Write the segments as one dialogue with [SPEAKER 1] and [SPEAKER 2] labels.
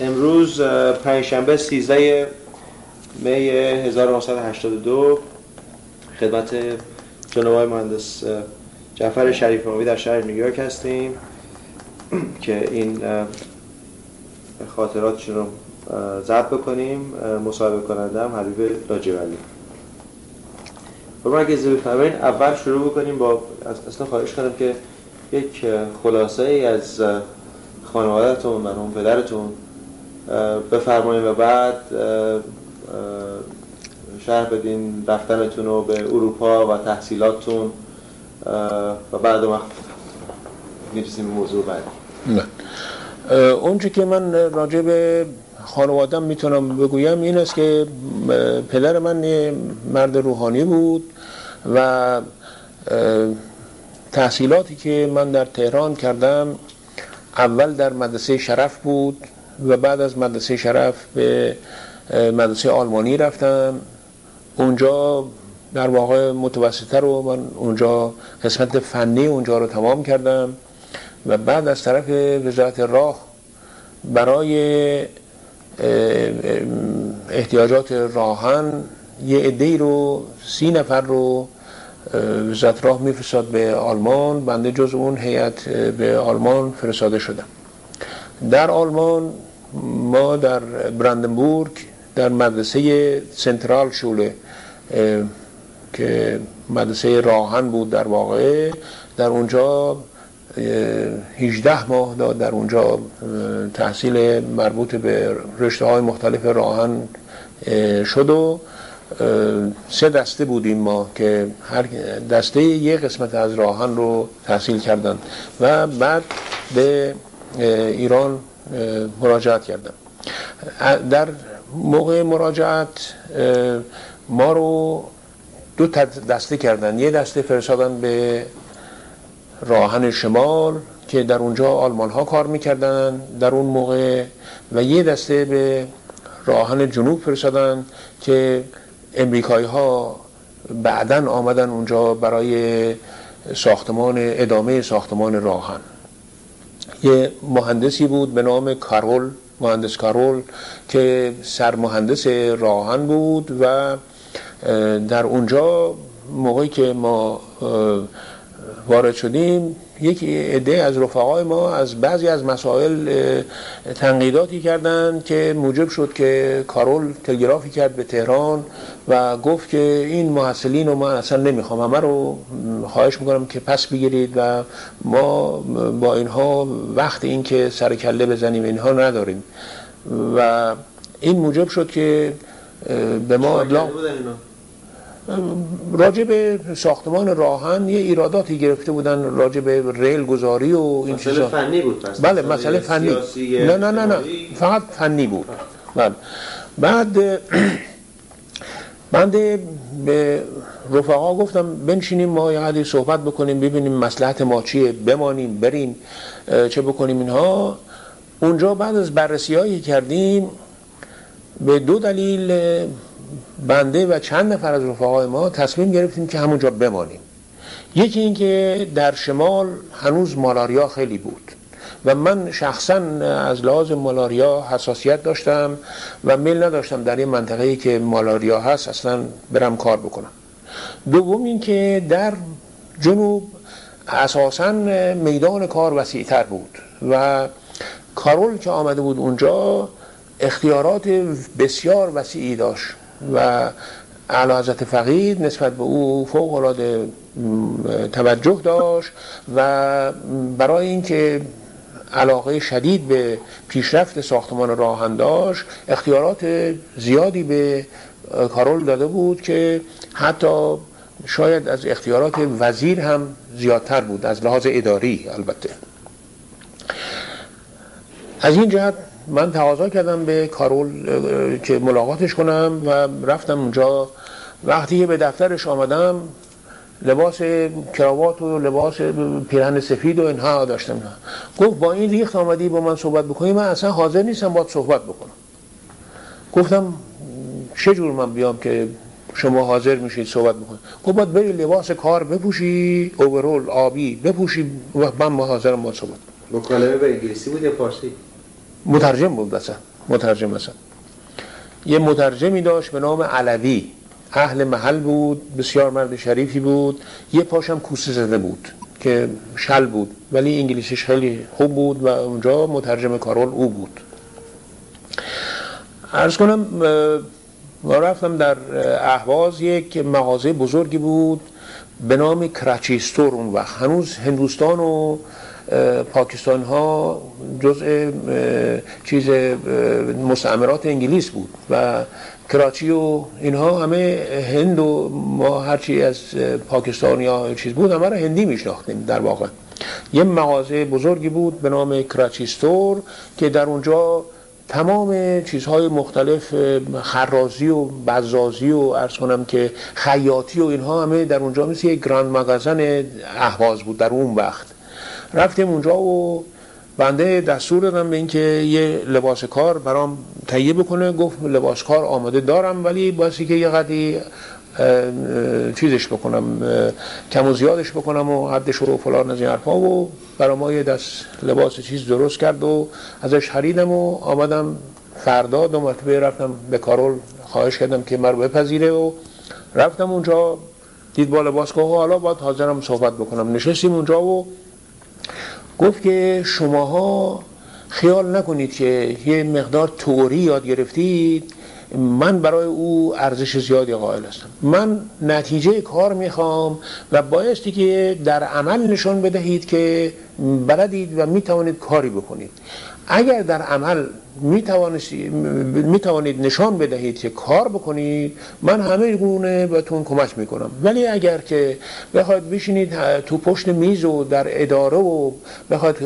[SPEAKER 1] امروز پنجشنبه 13 می 1982 خدمت جناب مهندس جعفر شریف امامی در شهر نیویورک هستیم که این خاطراتشون رو ضبط بکنیم. مصاحبه کننده هم حبیب لاجوردی خب اگه بفرمایید اول شروع بکنیم با اصلا خواهش کنم که یک خلاصه ای از خانوادهتون مرحوم پدرتون بفرمایید و بعد شهر بدین رفتنتون رو به اروپا و تحصیلاتتون و بعد وقت می‌رسیم موضوع بعد
[SPEAKER 2] اونچه که من راجع به خانوادم می‌تونم بگویم این است که پدر من مرد روحانی بود و تحصیلاتی که من در تهران کردم اول در مدرسه شرف بود و بعد از مدرسه شرف به مدرسه آلمانی رفتم. اونجا در واقع متوسطه رو من اونجا قسمت فنی اونجا رو تمام کردم. و بعد از طرف وزارت راه برای احتیاجات راهن یه عده رو سی نفر رو وزارت راه میفرستاد به آلمان. بنده جز اون هیئت به آلمان فرستاده شدم. در آلمان ما در برندنبورگ در مدرسه سنترال شوله که مدرسه راهن بود در واقع در اونجا 18 ماه داد در اونجا تحصیل مربوط به رشته های مختلف راهن شد و سه دسته بودیم ما که هر دسته یک قسمت از راهن رو تحصیل کردن و بعد به ایران مراجعت کردم. در موقع مراجعت ما رو دو دسته کردن. یه دسته فرستادن به راهن شمال که در اونجا آلمان ها کار می‌کردن در اون موقع و یه دسته به راهن جنوب فرستادن که امریکایی ها بعدا آمدن اونجا برای ساختمان ادامه ساختمان راهن. یه مهندسی بود به نام کارول مهندس کارول که سرمهندس راهن بود و در اونجا موقعی که ما وارد شدیم یک عده از رفقای ما از بعضی از مسائل تنقیداتی کردند که موجب شد که کارول تلگرافی کرد به تهران و گفت که این محصلین رو من اصلا نمی‌خوام همه رو خواهش می‌کنم که پس بگیرید و ما با اینها وقت این که سر کله بزنیم اینها نداریم. و این موجب شد که به ما ابلاغ راجع به ساختمان راهن یه ایراداتی گرفته بودن راجع به ریل گذاری و این
[SPEAKER 1] چیزا. فنی بود پس.
[SPEAKER 2] بله مسئله فنی. نه نه نه نه. فقط فنی بود. بله. بعد بعد به رفقا گفتم بنشینیم ما یه صحبت بکنیم ببینیم مسلحت ما چیه بمانیم بریم چه بکنیم اینها. اونجا بعد از بررسی هایی کردیم به دو دلیل بنده و چند نفر از رفقای ما تصمیم گرفتیم که همونجا بمانیم. یکی اینکه در شمال هنوز مالاریا خیلی بود و من شخصا از لحاظ مالاریا حساسیت داشتم و میل نداشتم در این منطقه که مالاریا هست اصلا برم کار بکنم. دوم اینکه در جنوب اساسا میدان کار وسیعتر بود و کارول که آمده بود اونجا اختیارات بسیار وسیعی داشت. و اعلی حضرت فقید نسبت به او فوق العاده توجه داشت و برای اینکه علاقه شدید به پیشرفت ساختمان راهن داشت اختیارات زیادی به کارول داده بود که حتی شاید از اختیارات وزیر هم زیادتر بود از لحاظ اداری البته. از این جهت من تقاضا کردم به کارول که ملاقاتش کنم و رفتم اونجا. وقتی به دفترش آمدم لباس کراوات و لباس پیرهن سفید و اینها داشتم. گفت با این ریخت آمدی با من صحبت بکنی؟ من اصلا حاضر نیستم باید صحبت بکنم. گفتم چه جور من بیام که شما حاضر میشید صحبت بکنید؟ گفت باید بری لباس کار بپوشی اوورول آبی بپوشی و من حاضرم باید صحبت
[SPEAKER 1] مکالمه به انگلیسی بود یا فارسی؟
[SPEAKER 2] مترجم بود اصلا مترجم اصلا. یه مترجمی داشت به نام علوی. اهل محل بود بسیار مرد شریفی بود. یه پاشم کوسه زده بود که شل بود ولی انگلیسیش خیلی خوب بود و اونجا مترجم کارول او بود. ارز کنم ما رفتم در اهواز یک مغازه بزرگی بود به نام کراچیستور اون وقت. هنوز هندوستان و پاکستان ها جزء چیز مستعمرات انگلیس بود و کراچی و اینها همه هند و ما هرچی از پاکستان یا چیز بود همه را هندی میشناختیم در واقع. یه مغازه بزرگی بود به نام کراچیستور که در اونجا تمام چیزهای مختلف خرازی و بزازی و ارز کنم که خیاطی و اینها همه در اونجا مثل یک گراند مگازن اهواز بود در اون وقت. رفتیم اونجا و بنده دستور دادم به اینکه یه لباس کار برام تهیه بکنه. گفت لباس کار آماده دارم ولی باسی که یه قدی چیزش بکنم کم و زیادش بکنم و حدش رو فلان از این حرفا و برای ما یه دست لباس چیز درست کرد و ازش خریدم و آمدم فردا دو مرتبه رفتم به کارول خواهش کردم که مرا بپذیره و رفتم اونجا دید با لباس که حالا باید حاضرم صحبت بکنم. نشستیم اونجا و گفت که شماها خیال نکنید که یه مقدار توری یاد گرفتید. من برای او ارزش زیادی قائل هستم. من نتیجه کار می‌خوام و بایستی که در عمل نشان بدهید که بلدید و می‌توانید کاری بکنید. اگر در عمل می توانید نشان بدهید که کار بکنید من همه گونه بهتون کمک می‌کنم. ولی اگر که بخواید بشینید تو پشت میز و در اداره و بخواید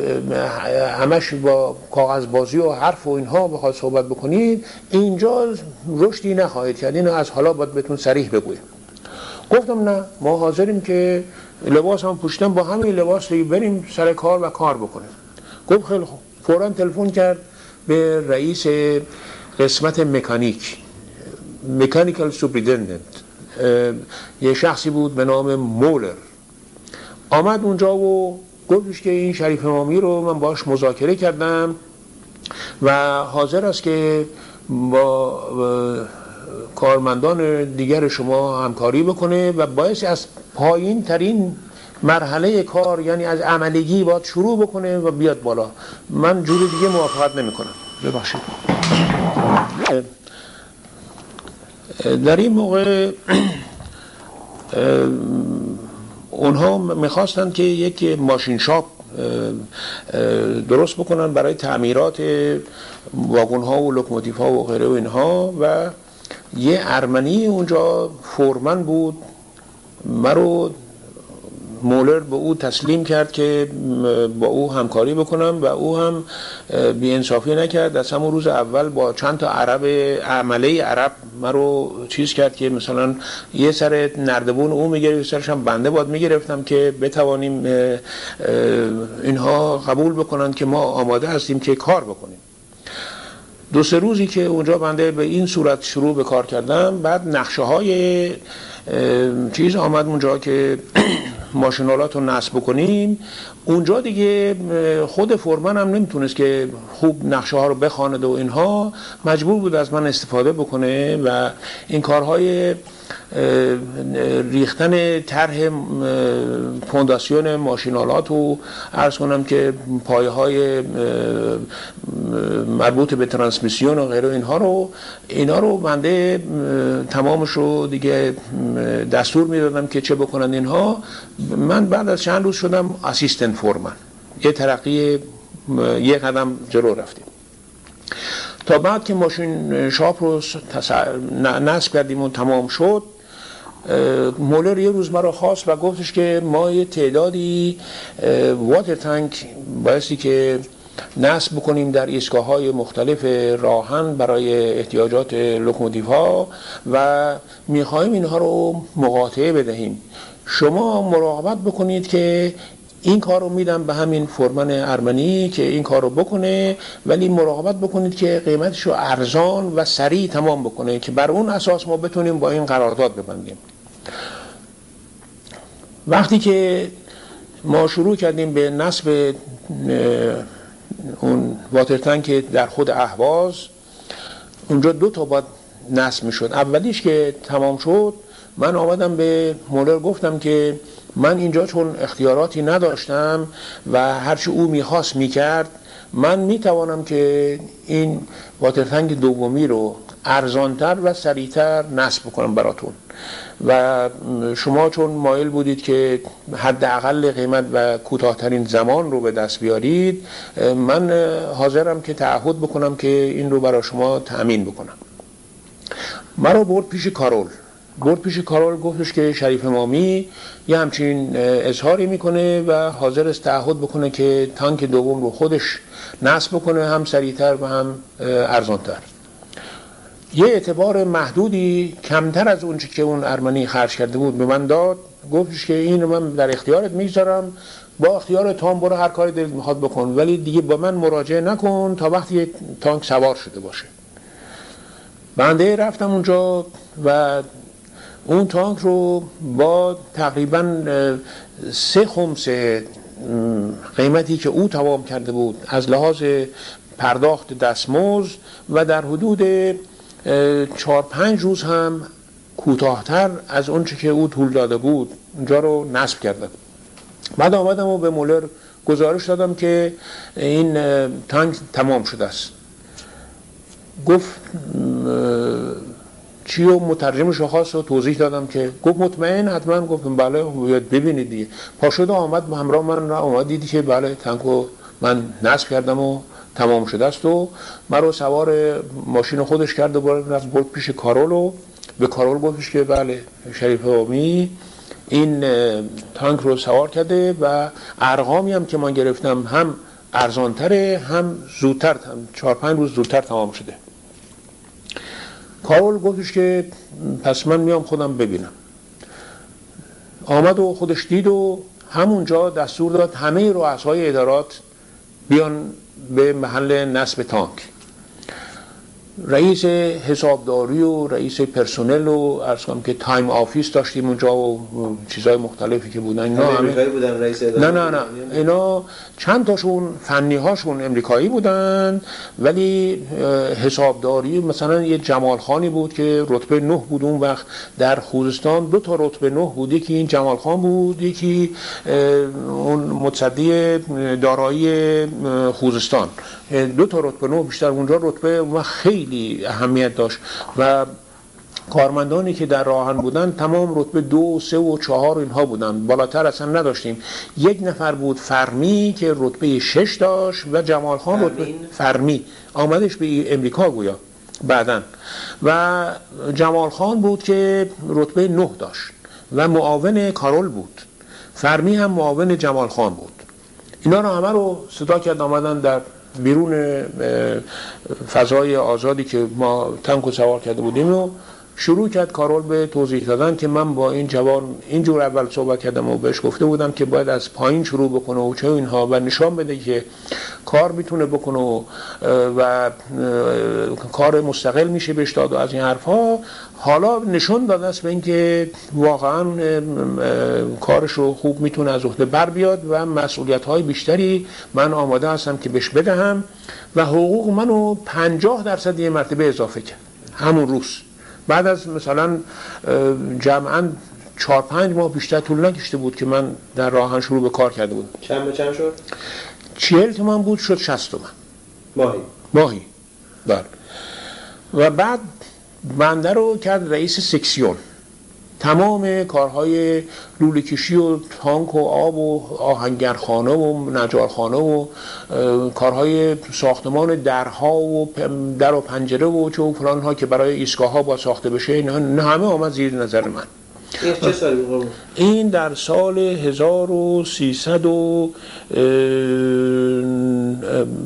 [SPEAKER 2] همش با کاغذ بازی و حرف و اینها بخواید صحبت بکنید اینجا رشدی نخواهید کرد. اینو از حالا باید بهتون سریح بگویم. گفتم نه ما حاضریم که لباس هم پوشتم با همین لباس بریم سر کار و کار بکنیم. گفت خیلی خوب. فورا تلفن کرد به رئیس قسمت مکانیک مکانیکال سوپریدندنت یه شخصی بود به نام مولر. آمد اونجا و گفتش که این شریف امامی رو من باش مذاکره کردم و حاضر است که با کارمندان دیگر شما همکاری بکنه و باعث از پایین ترین مرحله کار یعنی از عملگی باید شروع بکنه و بیاد بالا. من جوری دیگه موافقت نمی کنم ببخشید. در این موقع اونها می‌خواستند که یک ماشین شاپ درست بکنن برای تعمیرات واگن ها و لوکوموتیو ها و غیره و اینها و یه ارمنی اونجا foreman بود. من رو مولر به او تسلیم کرد که با او همکاری بکنم و او هم بی انصافی نکرد. از همون روز اول با چند تا عرب عمله عرب من رو چیز کرد که مثلا یه سر نردبون او می‌گرفت یه سرش هم بنده باید می‌گرفتم که بتوانیم اینها قبول بکنن که ما آماده هستیم که کار بکنیم. دو سه روزی که اونجا بنده به این صورت شروع به کار کردم بعد نقشه های چیز آمد اونجا که ماشینالات رو نصب بکنیم. اونجا دیگه خود فورمن هم نمی‌تونست که خوب نقشه ها رو بخواند و اینها مجبور بود از من استفاده بکنه و این کارهای ریختن طرح فونداسیون ماشینالات و ارز کنم که پایه های مربوط به ترانسمیسیون و غیره اینها رو اینا رو بنده تمامش رو دیگه دستور می‌دادم که چه بکنن اینها. من بعد از چند روز شدم اسیستنت فورمن یه ترقی یه قدم جلو رفتیم. تا بعد که ماشین شاپ رو نصب کردیم و تمام شد مولر یه روز مرا خواست و گفتش که ما یه تعدادی واتر تانک بایستی که نصب بکنیم در ایستگاه های مختلف راهن برای احتیاجات لوکوموتیو ها و می‌خواهیم اینها رو مقاطعه بدهیم. شما مراقبت بکنید که این کار رو میدم به همین فرمان ارمنی که این کار رو بکنه ولی مراقبت بکنید که قیمتش رو ارزان و سریع تمام بکنه که بر اون اساس ما بتونیم با این قرارداد ببندیم. وقتی که ما شروع کردیم به نصب اون واتر که در خود اهواز اونجا دو تا باید نصب می‌شد. اولیش که تمام شد من آمدم به مولر گفتم که من اینجا چون اختیاراتی نداشتم و هرچی او می‌خواست می‌کرد من می‌توانم که این واترتنگ دومی رو ارزانتر و سریعتر نصب کنم براتون. و شما چون مایل بودید که حداقل قیمت و کوتاهترین زمان رو به دست بیارید من حاضرم که تعهد بکنم که این رو برای شما تأمین بکنم. مرا برد پیش کارول. برد پیش کارول گفتش که شریف مامی یه همچین اظهاری می‌کنه و حاضر است تعهد بکنه که تانک دوم رو خودش نصب بکنه هم سریعتر و هم ارزانتر. یه اعتبار محدودی کمتر از اونچه که اون ارمنی خرج کرده بود به من داد. گفتش که این من در اختیارت می‌ذارم با اختیار تام برو هر کاری دلت می‌خواد بکن. ولی دیگه با من مراجعه نکن تا وقتی تانک سوار شده باشه. بنده رفتم اونجا و اون تانک رو با تقریبا سه خمس قیمتی که او تمام کرده بود از لحاظ پرداخت دستمزد و در حدود چهار پنج روز هم کوتاهتر از اونچه که او طول داده بود اونجا رو نصب کردم بعد آمدم و به مولر گزارش دادم که این تانک تمام شده است. گفت چی و مترجمش خواست و توضیح دادم که گفت مطمئن حتما گفتم بله ببینید دیگه. پا شده آمد همراه من را آمد دیدی که بله تانکو من نصب کردم و تمام شده است و من رو سوار ماشین خودش کرد و رفت برد پیش کارول و به کارول گفتش که بله شریف آمی این تانک رو سوار کرده و ارقامی هم که من گرفتم هم ارزانتره هم زودتر چهار پنج روز زودتر تمام شده. کارول گفتش که پس من میام خودم ببینم. آمد و خودش دید و همونجا دستور داد همه رؤسای ادارات بیان به محل نصب تانک. رئیس حسابداری و رئیس پرسنل و عرض کنم که time office داشتیم اونجا و چیزهای مختلفی که بودن اینا
[SPEAKER 1] امریکایی بودن رئیس
[SPEAKER 2] نه نه نه اینا چند تاشون فنی هاشون امریکایی بودن ولی حسابداری مثلا یه جمال خانی بود که رتبه نه بود اون وقت در خوزستان. دو تا رتبه نه بود یکی این جمال خان بود یکی اون متصدی دارایی خوزستان. دو تا رتبه نه بیشتر اونجا رتبه خیلی اهمیت داشت. و کارمندانی که در راهن بودن تمام رتبه دو سه و چهار اینها بودن. بالاتر اصلا نداشتیم. یک نفر بود فرمی که رتبه شش داشت و جمال خان رتبه فرمی. آمدش به امریکا گویا بعدا. و جمال خان بود که رتبه نه داشت. و معاون کارول بود. فرمی هم معاون جمال خان بود. اینا رو همه رو صدا کرد آمدن در بیرون فضای آزادی که ما تنک و سوار کرده بودیم و شروع کرد کارول به توضیح دادن که من با این جوان اینجور اول صحبت کردم و بهش گفته بودم که باید از پایین شروع بکنه و چه اینها و نشان بده که کار می‌تونه بکنه و, و کار مستقل میشه بهش داد و از این حرفها. حالا نشون داده است به اینکه واقعا کارش رو خوب می‌تونه از عهده بر بیاد و مسئولیت های بیشتری من آماده هستم که بهش بدهم و حقوق منو پنجاه درصد یه مرتبه اضافه کرد. همون روز. بعد از مثلا جمعا چهار پنج ماه بیشتر طول نکشته بود که من در راهن شروع به کار کرده بودم.
[SPEAKER 1] چند به چند شد؟
[SPEAKER 2] چهل تومن بود شد شست تومن.
[SPEAKER 1] ماهی؟
[SPEAKER 2] ماهی بله. و بعد بنده رو کرد رئیس سکسیون. تمام کارهای لوله کشی و تانک و آب و آهنگرخانه و نجارخانه و کارهای ساختمان درها و در و پنجره و چه و فلان ها که برای ایستگاه ها با ساخته بشه این همه آمد زیر نظر من.
[SPEAKER 1] این
[SPEAKER 2] در سال 1300 و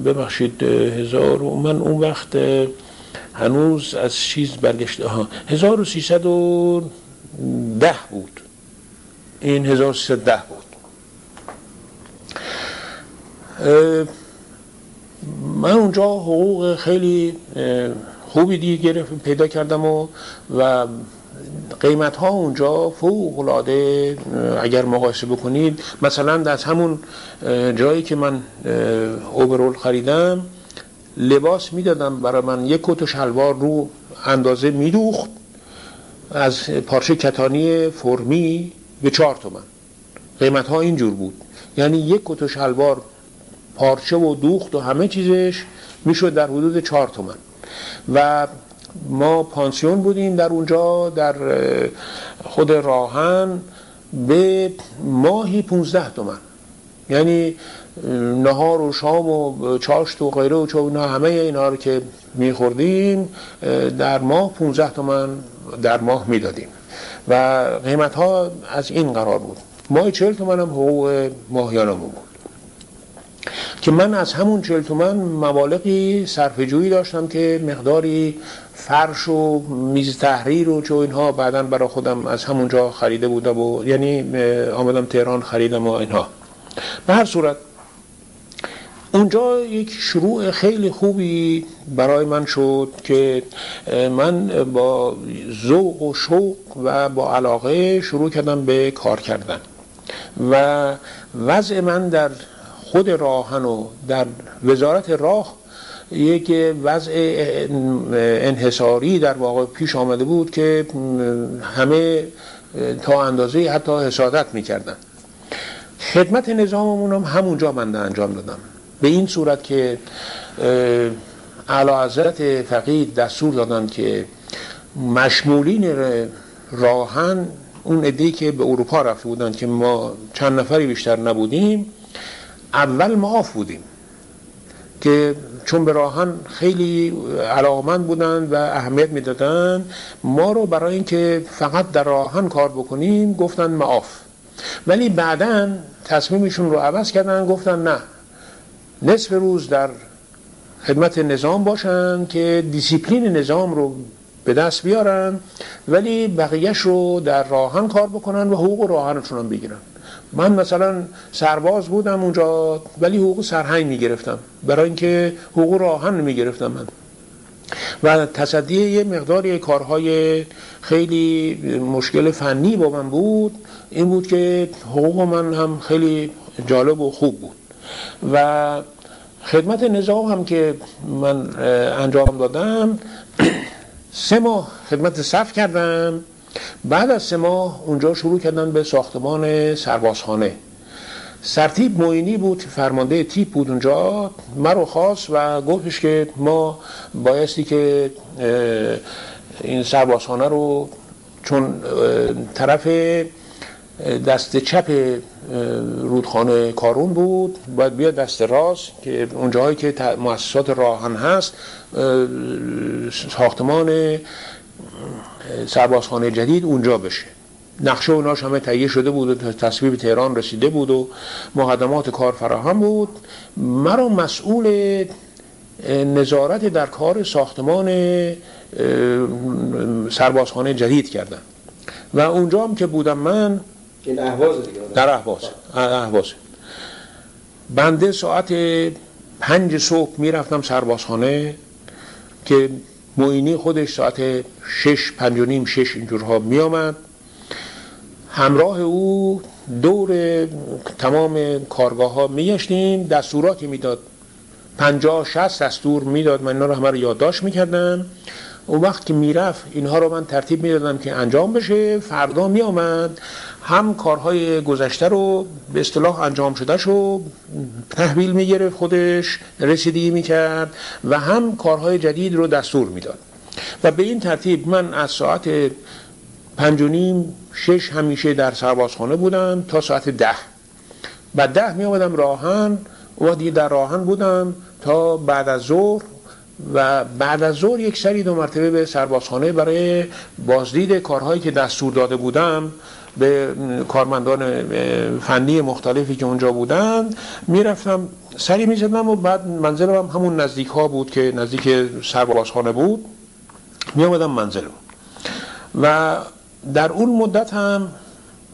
[SPEAKER 2] ببخشید هزار و من اون وقت هنوز از چیز برگشته ها 1310 بود. این 1310 بود. من اونجا حقوق خیلی خوبی دیگه گرفت پیدا کردم و, و قیمت ها اونجا فوق العاده اگر مقایسه بکنید مثلا از همون جایی که من اوبرول خریدم لباس می‌دادم برای من یک کت و شلوار رو اندازه میدوخت. از پارچه کتانی فرمی به چهار تومن. قیمت ها اینجور بود. یعنی یک کت و شلوار پارچه و دوخت و همه چیزش می‌شد در حدود چهار تومن. و ما پانسیون بودیم در اونجا در خود راهن به ماهی 15 تومن. یعنی نهار و شام و چاشت و غیره و چونا همه اینا رو که میخوردیم در ماه 15 تومن در ماه می‌دادیم و قیمت ها از این قرار بود. ماه 40 تومن هم حقوق ماهیانه بود. که من از همون 40 تومن مبالغی صرفه داشتم که مقداری فرش و میز تحریر و چو اینها بعدا برای خودم از همونجا خریده بودم و یعنی آمدم تهران خریدم و اینها. به هر صورت اونجا یک شروع خیلی خوبی برای من شد که من با ذوق و شوق و با علاقه شروع کردم به کار کردن و وضع من در خود راهن و در وزارت راه یک وضع انحصاری در واقع پیش آمده بود که همه تا اندازه حتی حسادت می‌کردن. خدمت نظاممون هم همونجا من انجام دادم. به این صورت که اعلی حضرت فقید دستور دادن که مشمولین راهن اون ادهی که به اروپا رفته بودن که ما چند نفری بیشتر نبودیم اول معاف بودیم که چون به راهن خیلی علاقمند بودن و اهمیت می‌دادن ما رو برای اینکه فقط در راهن کار بکنیم گفتن معاف ولی بعدا تصمیمشون رو عوض کردن گفتن نه. نصف روز در خدمت نظام باشن که دیسیپلین نظام رو به دست بیارن ولی بقیهش رو در راهن کار بکنن و حقوق راهنشون هم بگیرن. من مثلا سرباز بودم اونجا ولی حقوق سرهنگ می‌گرفتم. برای اینکه حقوق راهن می‌گرفتم من. و تصدی یه مقداری کارهای خیلی مشکل فنی با من بود. این بود که حقوق من هم خیلی جالب و خوب بود. و خدمت نظام هم که من انجام دادم سه ماه خدمت صف کردم. بعد از سه ماه اونجا شروع کردن به ساختمان سربازخانه. سرتیب معینی بود فرمانده تیپ بود اونجا. مرا خواست و گفتش که ما بایستی که این سربازخانه رو چون طرف دست چپ رودخانه کارون بود باید بیاد دست راست که اونجاهایی که مؤسسات راهن هست ساختمان سربازخانه جدید اونجا بشه. نقشه اوناش همه تهیه شده بود و تصویب تهران رسیده بود و مقدمات کار فراهم بود. مرا مسئول نظارت در کار ساختمان سربازخانه جدید کردن و اونجا هم که بودم من
[SPEAKER 1] این احواز دیگه.
[SPEAKER 2] در احواز احواز بنده ساعت پنج صبح می‌رفتم سربازخانه که معینی خودش ساعت شش پنج و نیم شش اینجورها می آمد همراه او دور تمام کارگاه ها می گشتیم دستوراتی می‌داد. پنجاه شست دستور می‌داد. من اینا رو همه رو یادداشت می‌کردم. اون وقت که می‌رفت اینها رو من ترتیب می‌دادم که انجام بشه. فردا می آمد هم کارهای گذشته رو به اصطلاح انجام شده شو تحویل می‌گرفت خودش رسیدگی می‌کرد و هم کارهای جدید رو دستور می‌داد. و به این ترتیب من از ساعت پنج نیم شش همیشه در سربازخانه بودم تا ساعت ده. بعد ده می آمدم راهن و دیگه در راهن بودم تا بعد از ظهر و بعد از ظهر یک سری دو مرتبه به سربازخانه برای بازدید کارهایی که دستور داده بودم به کارمندان فنی مختلفی که اونجا بودند می‌رفتم سری می‌زدم و بعد منزلم هم همون نزدیک ها بود که نزدیک سربازخانه بود. می آمدم منزلم. و در اون مدت هم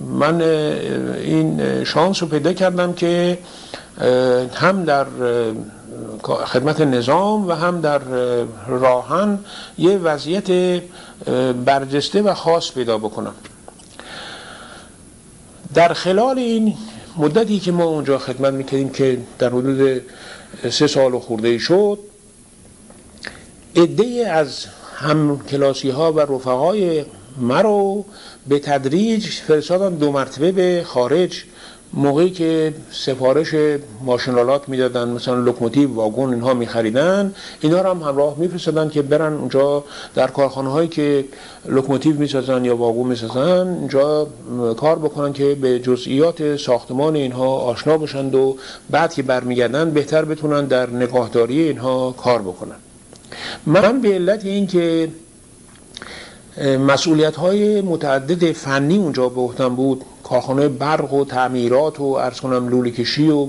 [SPEAKER 2] من این شانس رو پیدا کردم که هم در خدمت نظام و هم در راهن یه وضعیت برجسته و خاص پیدا بکنم. در خلال این مدتی که ما اونجا خدمت می‌کردیم که در حدود سه سال و خورده شد عده از هم کلاسی ها و رفقای مرا به تدریج فرستادن دو مرتبه به خارج. موقعی که سفارش ماشین‌آلات می‌دادن مثلا لوکوموتیو واگن اینها میخریدن. اینا رو هم همراه میفرستادن که برن اونجا در کارخانه هایی که لوکوموتیو می‌سازن یا واگن می‌سازن اونجا کار بکنن که به جزئیات ساختمان اینها آشنا بشند و بعد که برمیگردن بهتر بتونن در نگاهداری اینها کار بکنن. من به علت این که مسئولیت های متعدد فنی اونجا به عهدم بود. کارخانه برق و تعمیرات و عرض کنم لوله کشی و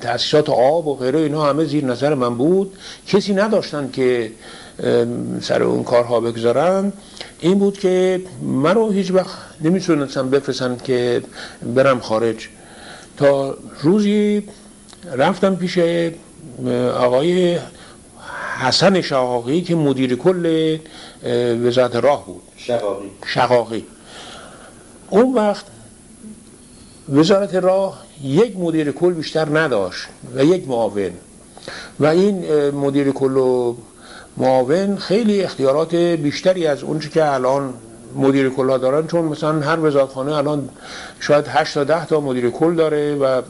[SPEAKER 2] تاسیسات آب و غیره اینا همه زیر نظر من بود. کسی نداشتن که سر اون کارها بگذارن. این بود که من رو هیچ وقت نمی‌تونستم بفرستن که برم خارج. تا روزی رفتم پیش آقای حسن شقاقی که مدیر کل وزارت راه بود.
[SPEAKER 1] شقاقی.
[SPEAKER 2] شقاقی. اون وقت وزارت راه یک مدیر کل بیشتر نداشت و یک معاون. و این مدیر کل و معاون خیلی اختیارات بیشتری از اونچه که الان مدیر کل دارن چون مثلا هر وزارتخانه الان شاید 8 تا 10 تا مدیر کل داره و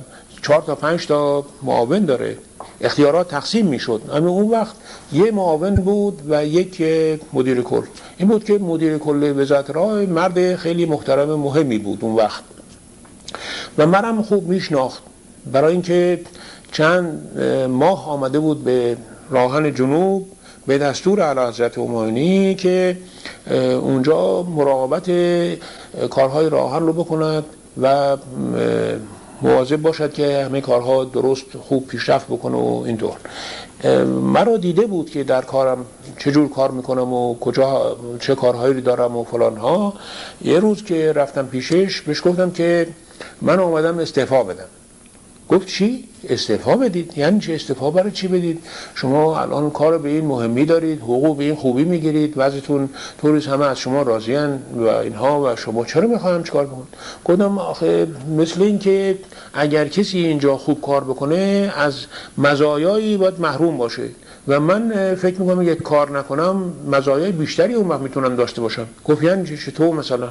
[SPEAKER 2] 4 تا 5 تا معاون داره. اختیارات تقسیم می‌شد. اما اون وقت یه معاون بود و یک مدیر کل. این بود که مدیر کل وزارت راه مرد خیلی محترم مهمی بود اون وقت. و مرم خوب میشناخت. برای اینکه چند ماه آمده بود به راهن جنوب به دستور اعلی حضرت همایونی که اونجا مراقبت کارهای راهن رو بکند و مواظب باشد که همه کارها درست خوب پیشرفت بکنه و اینطور. مرا دیده بود که در کارم چجور کار می‌کنم و کجا چه کارهایی دارم و فلان ها یه روز که رفتم پیشش بهش گفتم که من آمدم استعفا بدم. گفت چی؟ استعفا بدید. یعنی چه استعفا؟ برای چی بدید؟ شما الان کار به این مهمی دارید حقوق به این خوبی می‌گیرید وضعتون طوریست همه از شما راضیان و اینها و شما چرا می‌خوایم چیکار بکنید؟ گفتم آخه مثل این که اگر کسی اینجا خوب کار بکنه از مزایایی باید محروم باشه. و من فکر می‌کنم اگه کار نکنم مزایای بیشتری اون وقت می‌تونم داشته باشم. گفت یعنی چطور مثلا؟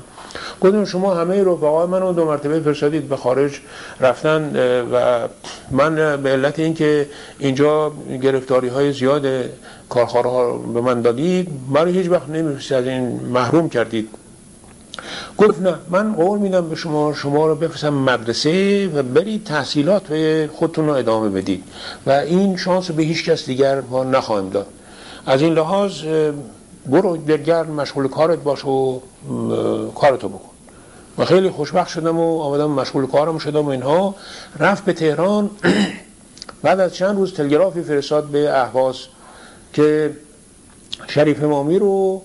[SPEAKER 2] گفتم شما همه رفقا منو دو مرتبه فرستادید به خارج رفتن و من به علت اینکه اینجا گرفتاری های زیاد کارخانه ها به من دادید من هیچ وقت نمیفرستید از این محروم کردید. گفت نه من قول میدم به شما شما رو بفرستم مدرسه و برید تحصیلات خودتون رو ادامه بدید و این شانس به هیچ کس دیگر ما نخواهیم داد. از این لحاظ برو درگر مشغول کارت باش و کارتو بکن. و خیلی خوشبخت شدم و آمدم مشغول کارم شدم و اینها. رفت به تهران. بعد از چند روز تلگرافی فرستاد به اهواز که شریف امامی رو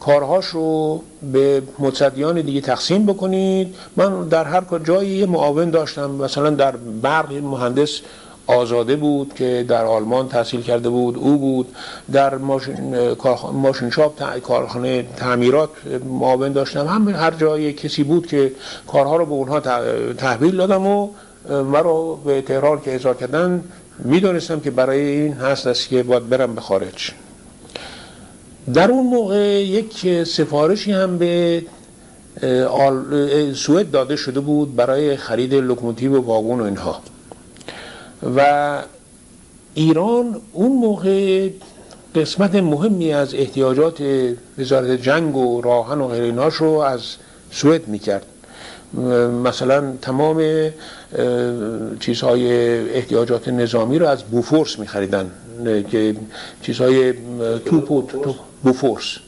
[SPEAKER 2] کارهاش رو به متصدیان دیگه تقسیم بکنید. من در هر جایی یه معاون داشتم. مثلا در برق مهندس آزاده بود که در آلمان تحصیل کرده بود او بود. در ماشین, ماشین شاپ کارخانه تعمیرات معاون داشتم. هم هر جایی کسی بود که کارها رو به اونها تحویل دادم و مرا به تهران که اظهار کردن می‌دونستم که برای این هست است که باید برم به خارج. در اون موقع یک سفارشی هم به سوئد داده شده بود برای خرید لوکوموتیو و واگن و اینها. و ایران اون موقع قسمت مهمی از احتیاجات وزارت جنگ و راهن و غیر رو از سوئد می‌کرد. مثلا تمام چیزهای احتیاجات نظامی رو از بوفورس میخریدن. که چیزهای توپ و بوفورس.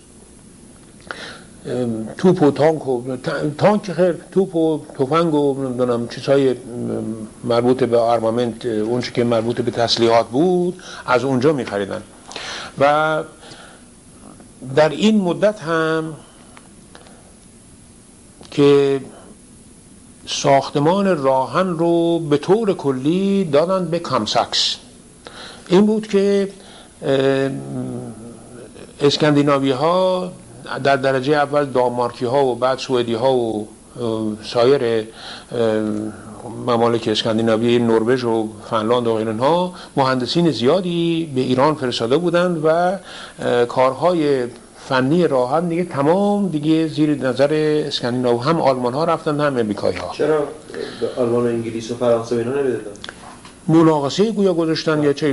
[SPEAKER 2] توپ و تانک و تانک خیر توپ و تفنگ و نمی‌دونم چیزهای مربوط به آرمامنت اونچه که مربوط به تسلیحات بود از اونجا میخریدن. و در این مدت هم که ساختمان راهن رو به طور کلی دادن به کامساکس این بود که اسکندیناوی ها در درجه اول دامارکی ها و بعد سوئدی ها و سایر ممالک اسکندیناوی نروژ و فنلاند و غیرها مهندسین زیادی به ایران فرستاده بودند و کارهای فنی راحت دیگه تمام دیگه زیر نظر اسکندیناو هم آلمان ها رفتن هم امریکایی ها
[SPEAKER 1] چرا؟ آلمان و انگلیس و فرانسه اینا نمی‌دادن؟
[SPEAKER 2] مناقصه گویا گذاشتن یا چه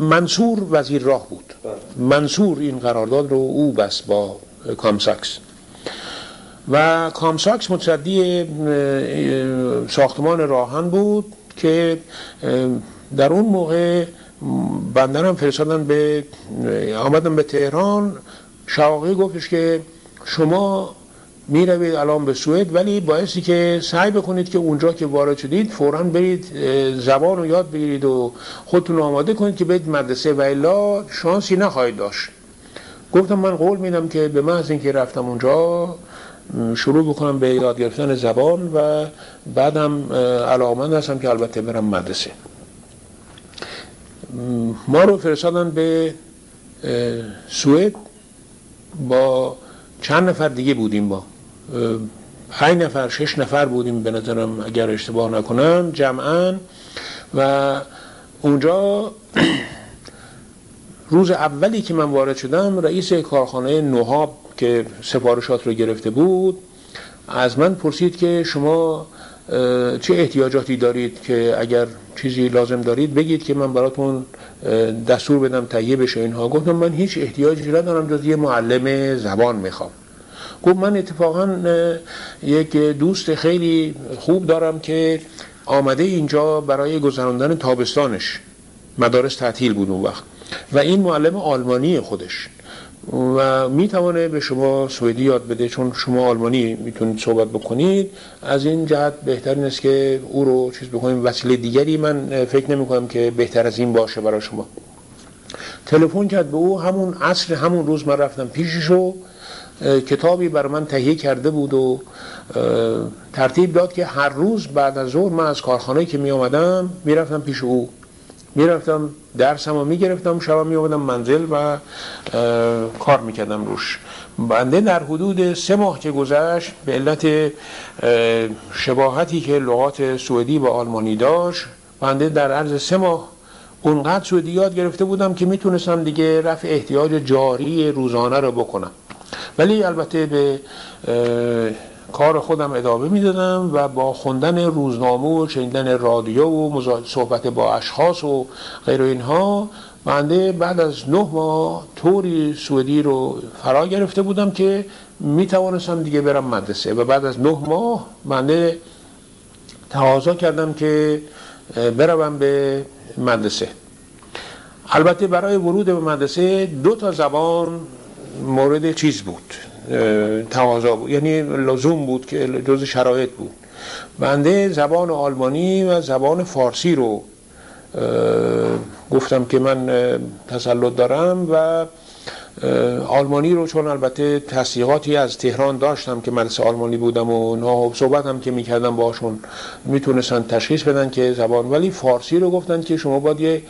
[SPEAKER 2] منصور وزیر راه بود. بله. منصور این قرارداد رو او بست با کامساکس و کامساکس متصدی ساختمان راه‌آهن بود که در اون موقع بندرم فرستادن به آمدن به تهران. شواقی گفتش که شما می روید الان به سوئد ولی بایستی که سعی بکنید که اونجا که وارد شدید فورا برید زبان رو یاد بگیرید و خودتون آماده کنید که برید مدرسه. و الا شانسی نخواهید داشت. گفتم من قول میدم که به محض اینکه رفتم اونجا شروع بکنم به یاد گرفتن زبان و بعدم علاقمند هستم که البته برم مدرسه. ما رو فرستادن به سوئد. با چند نفر دیگه بودیم با. پنج نفر شش نفر بودیم به نظرم اگر اشتباه نکنم جمعا. و اونجا روز اولی که من وارد شدم رئیس کارخانه نوهاب که سفارشات رو گرفته بود از من پرسید که شما چه احتیاجاتی دارید که اگر چیزی لازم دارید بگید که من براتون دستور بدم تهیه بشه اینها. گفتم من هیچ احتیاجی ندارم جز یه معلم زبان می‌خوام. گفت من اتفاقا یک دوست خیلی خوب دارم که آمده اینجا برای گذراندن تابستانش. مدارس تعطیل بود اون وقت. و این معلم آلمانی خودش. و می‌توانه به شما سوئدی یاد بده چون شما آلمانی می‌تونید صحبت بکنید. از این جهت بهتر است که او رو چیز بکنیم. وسیله دیگری من فکر نمی کنم که بهتر از این باشه برای شما. تلفن کرد به او. همون عصر همون روز من رفتم پیشش و کتابی بر من تهیه کرده بود و ترتیب داد که هر روز بعد از ظهر من از کارخانه که می آمدم می‌رفتم پیش او. می‌رفتم درسم رو می‌گرفتم شبا میومدم منزل و کار می‌کردم روش. بنده در حدود سه ماه که گذشت به علت شباهتی که لغات سوئدی و آلمانی داشت بنده در عرض سه ماه اونقدر سوئدی یاد گرفته بودم که می‌تونستم دیگه رفع احتیاج جاری روزانه رو بکنم. ولی البته به کار خودم ادامه می‌دادم و با خوندن روزنامه و شنیدن رادیو و صحبت با اشخاص و غیر اینها بنده بعد از نه ماه طوری سوئدی رو فرا گرفته بودم که می توانستم دیگه برم مدرسه و بعد از نه ماه بنده تقاضا کردم که بروم به مدرسه. البته برای ورود به مدرسه دو تا زبان مورد چیز بود. تقاضا بود. یعنی لزوم بود که جز شرایط بود. بنده زبان آلمانی و زبان فارسی رو گفتم که من تسلط دارم و آلمانی رو چون البته تصدیقاتی از تهران داشتم که مدرسه آلمانی بودم و صحبت هم که می‌کردم باشون می‌تونستن تشخیص بدن که زبان. ولی فارسی رو گفتن که شما باید یه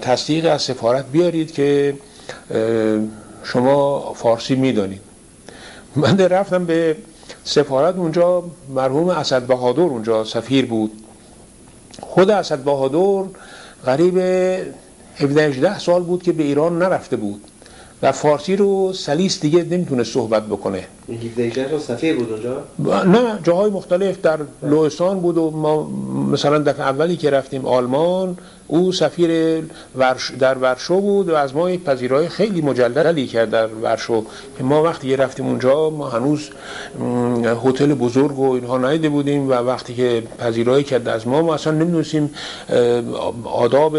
[SPEAKER 2] تصدیق از سفارت بیارید که شما فارسی می‌دانید. من رفتم به سفارت اونجا مرحوم اسد بهادر اونجا سفیر بود. خود اسد بهادر قریب 17 سال بود که به ایران نرفته بود و فارسی رو سلیس دیگه نمی‌تونه صحبت بکنه.
[SPEAKER 1] 17 سفیر بود اونجا؟
[SPEAKER 2] نه جاهای مختلف در لوستان بود و ما مثلا دفعه اولی که رفتیم آلمان او سفیر در ورشو بود و از ما یک پذیرای خیلی مجللی کرد در ورشو که ما وقتی رفتیم اونجا ما هنوز هتل بزرگ و اینها نیده بودیم و وقتی که پذیرایی کرد از ما ما اصلا نمی‌دونستیم آداب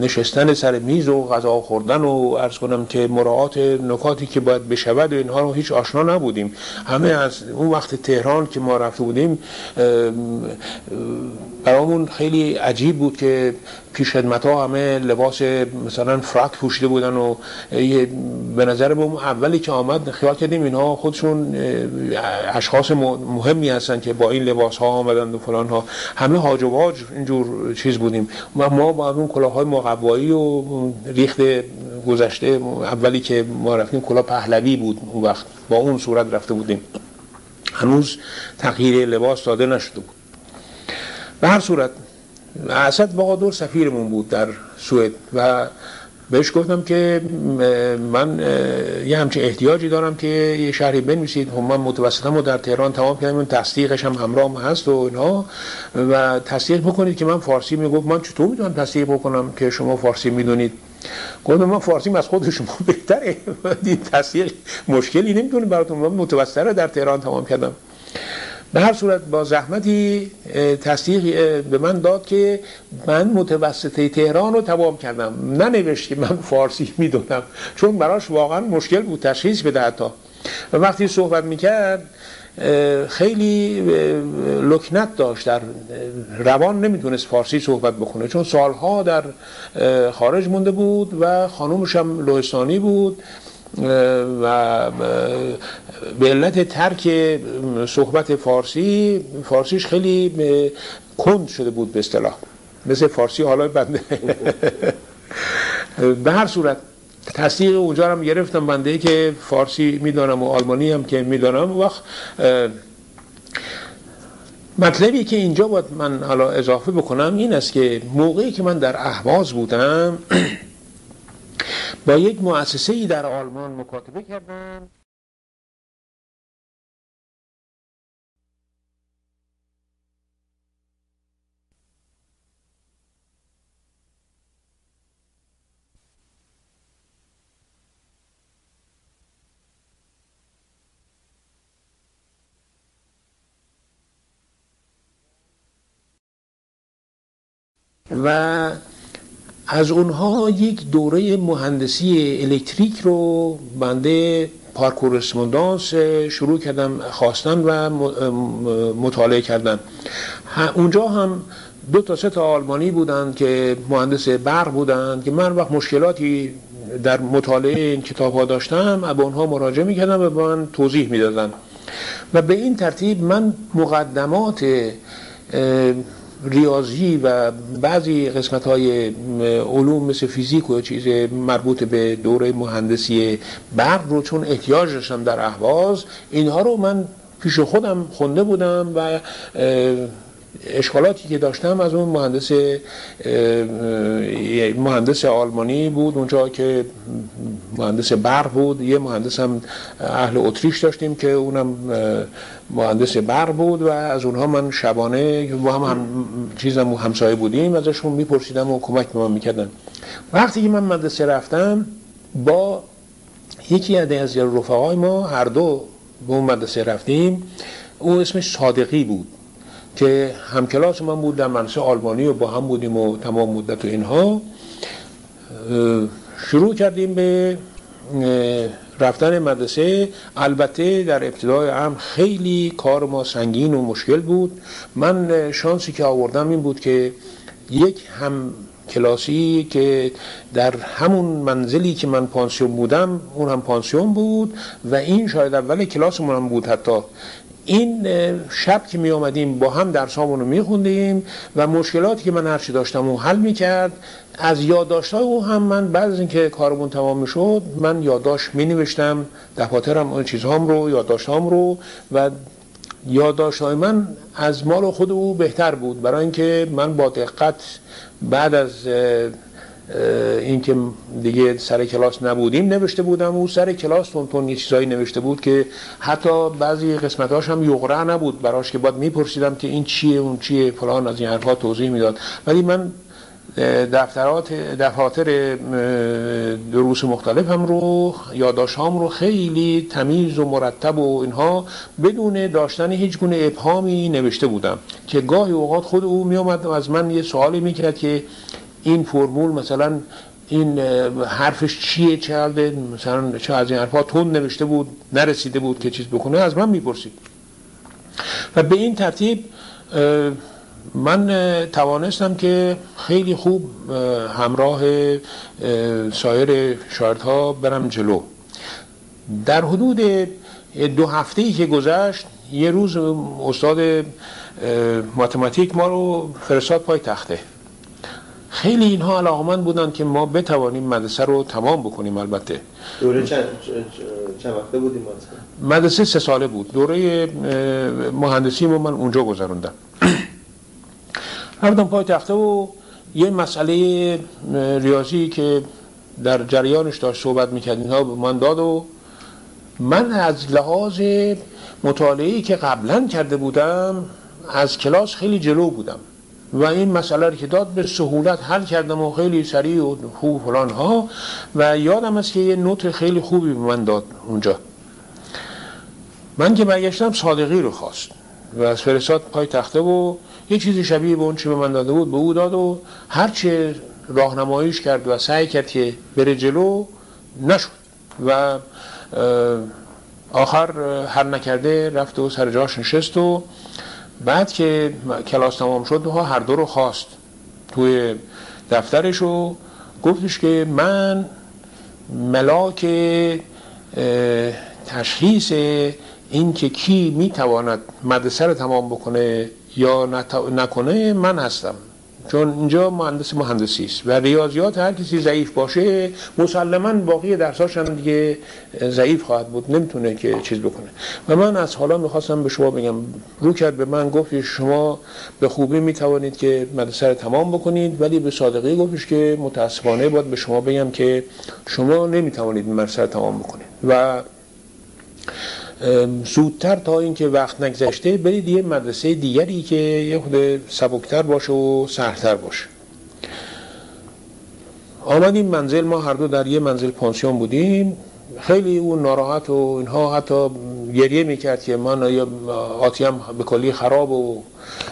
[SPEAKER 2] نشستن سر میز و غذا خوردن و ارز کنم که مراعات نکاتی که باید بشود و اینها رو هیچ آشنا نبودیم. همه از اون وقت تهران که ما رفته بودیم برامون خیلی عجیب بود که پیش خدمت ها همه لباس مثلا فراک پوشیده بودن و به نظر اون اولی که آمد خیال کردیم اینها خودشون اشخاص مهمی هستن که با این لباس ها آمدن و فلان ها. همه هاج و واج اینجور چیز بودیم. و ما با اون کلاه های مقوایی و ریخت گذشته اولی که ما رفتیم کلاه پهلوی بود اون وقت. با اون صورت رفته بودیم. هنوز تغییر لباس داده نشده بود. به هر صورت اسد بقادر سفیرمون بود در سوئد و بهش گفتم که من یه همچین احتیاجی دارم که یه شهری بنویسید. هم من متوسطم و در تهران تمام کردم. تصدیقش هم همراه هست و اینا. و تصدیق بکنید که من فارسی می‌گفت. من چطور می‌تونم تصدیق بکنم که شما فارسی می‌دونید؟ گفتم من فارسی از خود شما بهتره تصدیق مشکلی نمی‌تونه براتون. من متوسطه در تهران تمام کردم. به هر صورت با زحمتی تصدیق به من داد که من متوسطه تهران رو تمام کردم. ننوشت که من فارسی می‌دونم. چون براش واقعا مشکل بود تشخیص بده حتی. و وقتی صحبت می‌کرد خیلی لکنت داشت. در روان نمی‌تونست فارسی صحبت بکنه چون سالها در خارج مونده بود و خانومش هم لوهستانی بود. و به علت ترک صحبت فارسی فارسیش خیلی کند شده بود به اصطلاح. مثل فارسی حالا بنده. به هر صورت تصدیق اونجا هم گرفتم بنده که فارسی می‌دانم و آلمانی هم که می‌دانم. وقت مطلبی که اینجا باید من حالا اضافه بکنم این است که موقعی که من در اهواز بودم با یک مؤسسه ای در آلمان مکاتبه کردم و از اونها یک دوره مهندسی الکتریک رو بنده پارکورسموندانس شروع کردم خواستن و مطالعه کردن اونجا هم دو تا سه تا آلمانی بودند که مهندس برق بودند که من وقت مشکلاتی در مطالعه این کتاب ها داشتم به اونها مراجعه می‌کردم و به من توضیح می‌دادن و به این ترتیب من مقدمات ریاضی و بعضی قسمت های علوم مثل فیزیک و چیز مربوط به دوره مهندسی برق رو چون احتیاج داشتم در اهواز اینها رو من پیش خودم خونده بودم و اشکالاتی که داشتم از اون مهندس مهندس آلمانی بود اونجا که مهندس برق بود یه مهندس هم اهل اتریش داشتیم که اونم مهندس برق بود و از اونها من شبانه با هم, هم چیزم همسایه بودیم ازشون میپرسیدم و کمک به من می‌کردن. وقتی که من مدرسه رفتم با یکی از رفقای ما هر دو به اون مدرسه رفتیم او اسمش صادقی بود که همکلاس من بود در مدرسه آلمانی و با هم بودیم و تمام مدت و اینها. شروع کردیم به رفتن مدرسه. البته در ابتدای هم خیلی کار ما سنگین و مشکل بود. من شانسی که آوردم این بود که یک هم کلاسی که در همون منزلی که من پانسیون بودم اون هم پانسیون بود و این شاید اول کلاسمون هم بود حتی. این شب که می آمدیم با هم درسامون رو می خوندیم و مشکلاتی که من هرچی داشتم و حل می کرد. از یادداشت او هم من بعد از اینکه کارمون تمام می شد من یادداشت می نوشتم. دفاترم اون چیزهام رو یادداشتام رو و یادداشت های من از مال خود او بهتر بود. برای اینکه من با دقت بعد از اینکه دیگه سر کلاس نبودیم نوشته بودم او سر کلاس تون تون یه چیزایی نوشته بود که حتی بعضی قسمتاش هم یغره نبود براش که باید میپرسیدم که این چیه اون چیه فلان از این حرفا توضیح می‌داد. ولی من دفترات دفاتر دروس مختلف هم رو یاداش هم رو خیلی تمیز و مرتب و اینها بدون داشتن هیچ گونه ابهامی نوشته بودم که گاهی اوقات خود او و از من یه سوالی می‌کرد که این فرمول مثلا این حرفش چیه چه مثلا چه از این حرفا تون نوشته بود نرسیده بود که چیز بکنه؟ از من می‌پرسید. و به این ترتیب من توانستم که خیلی خوب همراه سایر شاردها برم جلو. در حدود دو هفته ای که گذشت یه روز استاد ماتماتیک ما رو فرستاد پای تخته خیلی اینها علاقمند بودن که ما بتوانیم مدرسه رو تمام بکنیم. البته
[SPEAKER 1] دوره چند, چند وقته بودیم
[SPEAKER 2] مدرسه؟ سه ساله بود. دوره مهندسی رو من اونجا گذروندم. رفتم پای تخته و یه مسئله ریاضی که در جریانش داشت صحبت می‌کرد اینها به من داد و من از لحاظ مطالعه که قبلا کرده بودم از کلاس خیلی جلو بودم. و این مسئله رو که داد به سهولت حل کردم و خیلی سریع و خوب فلان ها. و یادم است که یه نوت خیلی خوبی به من داد اونجا. من که برگشتم صادقی رو خواست و از فرستاد پای تخته و یه چیزی شبیه به اون چی به من داده بود به او داد و هرچه راهنماییش کرد و سعی کرد که بره جلو نشد. و آخر هر نکرده رفت و سر جاش نشست و بعد که کلاس تمام شد ها هر دو رو خواست توی دفترش و گفتش که من ملاک تشخیص این که کی می‌تواند مدرسه رو تمام بکنه یا نکنه من هستم. چون اینجا مهندس مهندسی است و ریاضیات هر کسی ضعیف باشه مسلما باقی درساش هم دیگه ضعیف خواهد بود نمی‌تونه که چیز بکنه. و من از حالا می‌خواستم به شما بگم رو کرد به من گفت شما به خوبی می‌توانید که مدرسه رو تمام بکنید ولی به صادقی گفتش که متاسفانه باید به شما بگم که شما نمی‌توانید مدرسه رو تمام بکنید. و زودتر تا اینکه وقت نگذشته برید یه مدرسه دیگری که یه خود سبکتر باشه و سهرتر باشه. آمدیم منزل ما هر دو در یه منزل پانسیون بودیم. خیلی اون ناراحت و اینها حتی گریه می‌کرد که من آتیم به کلی خراب و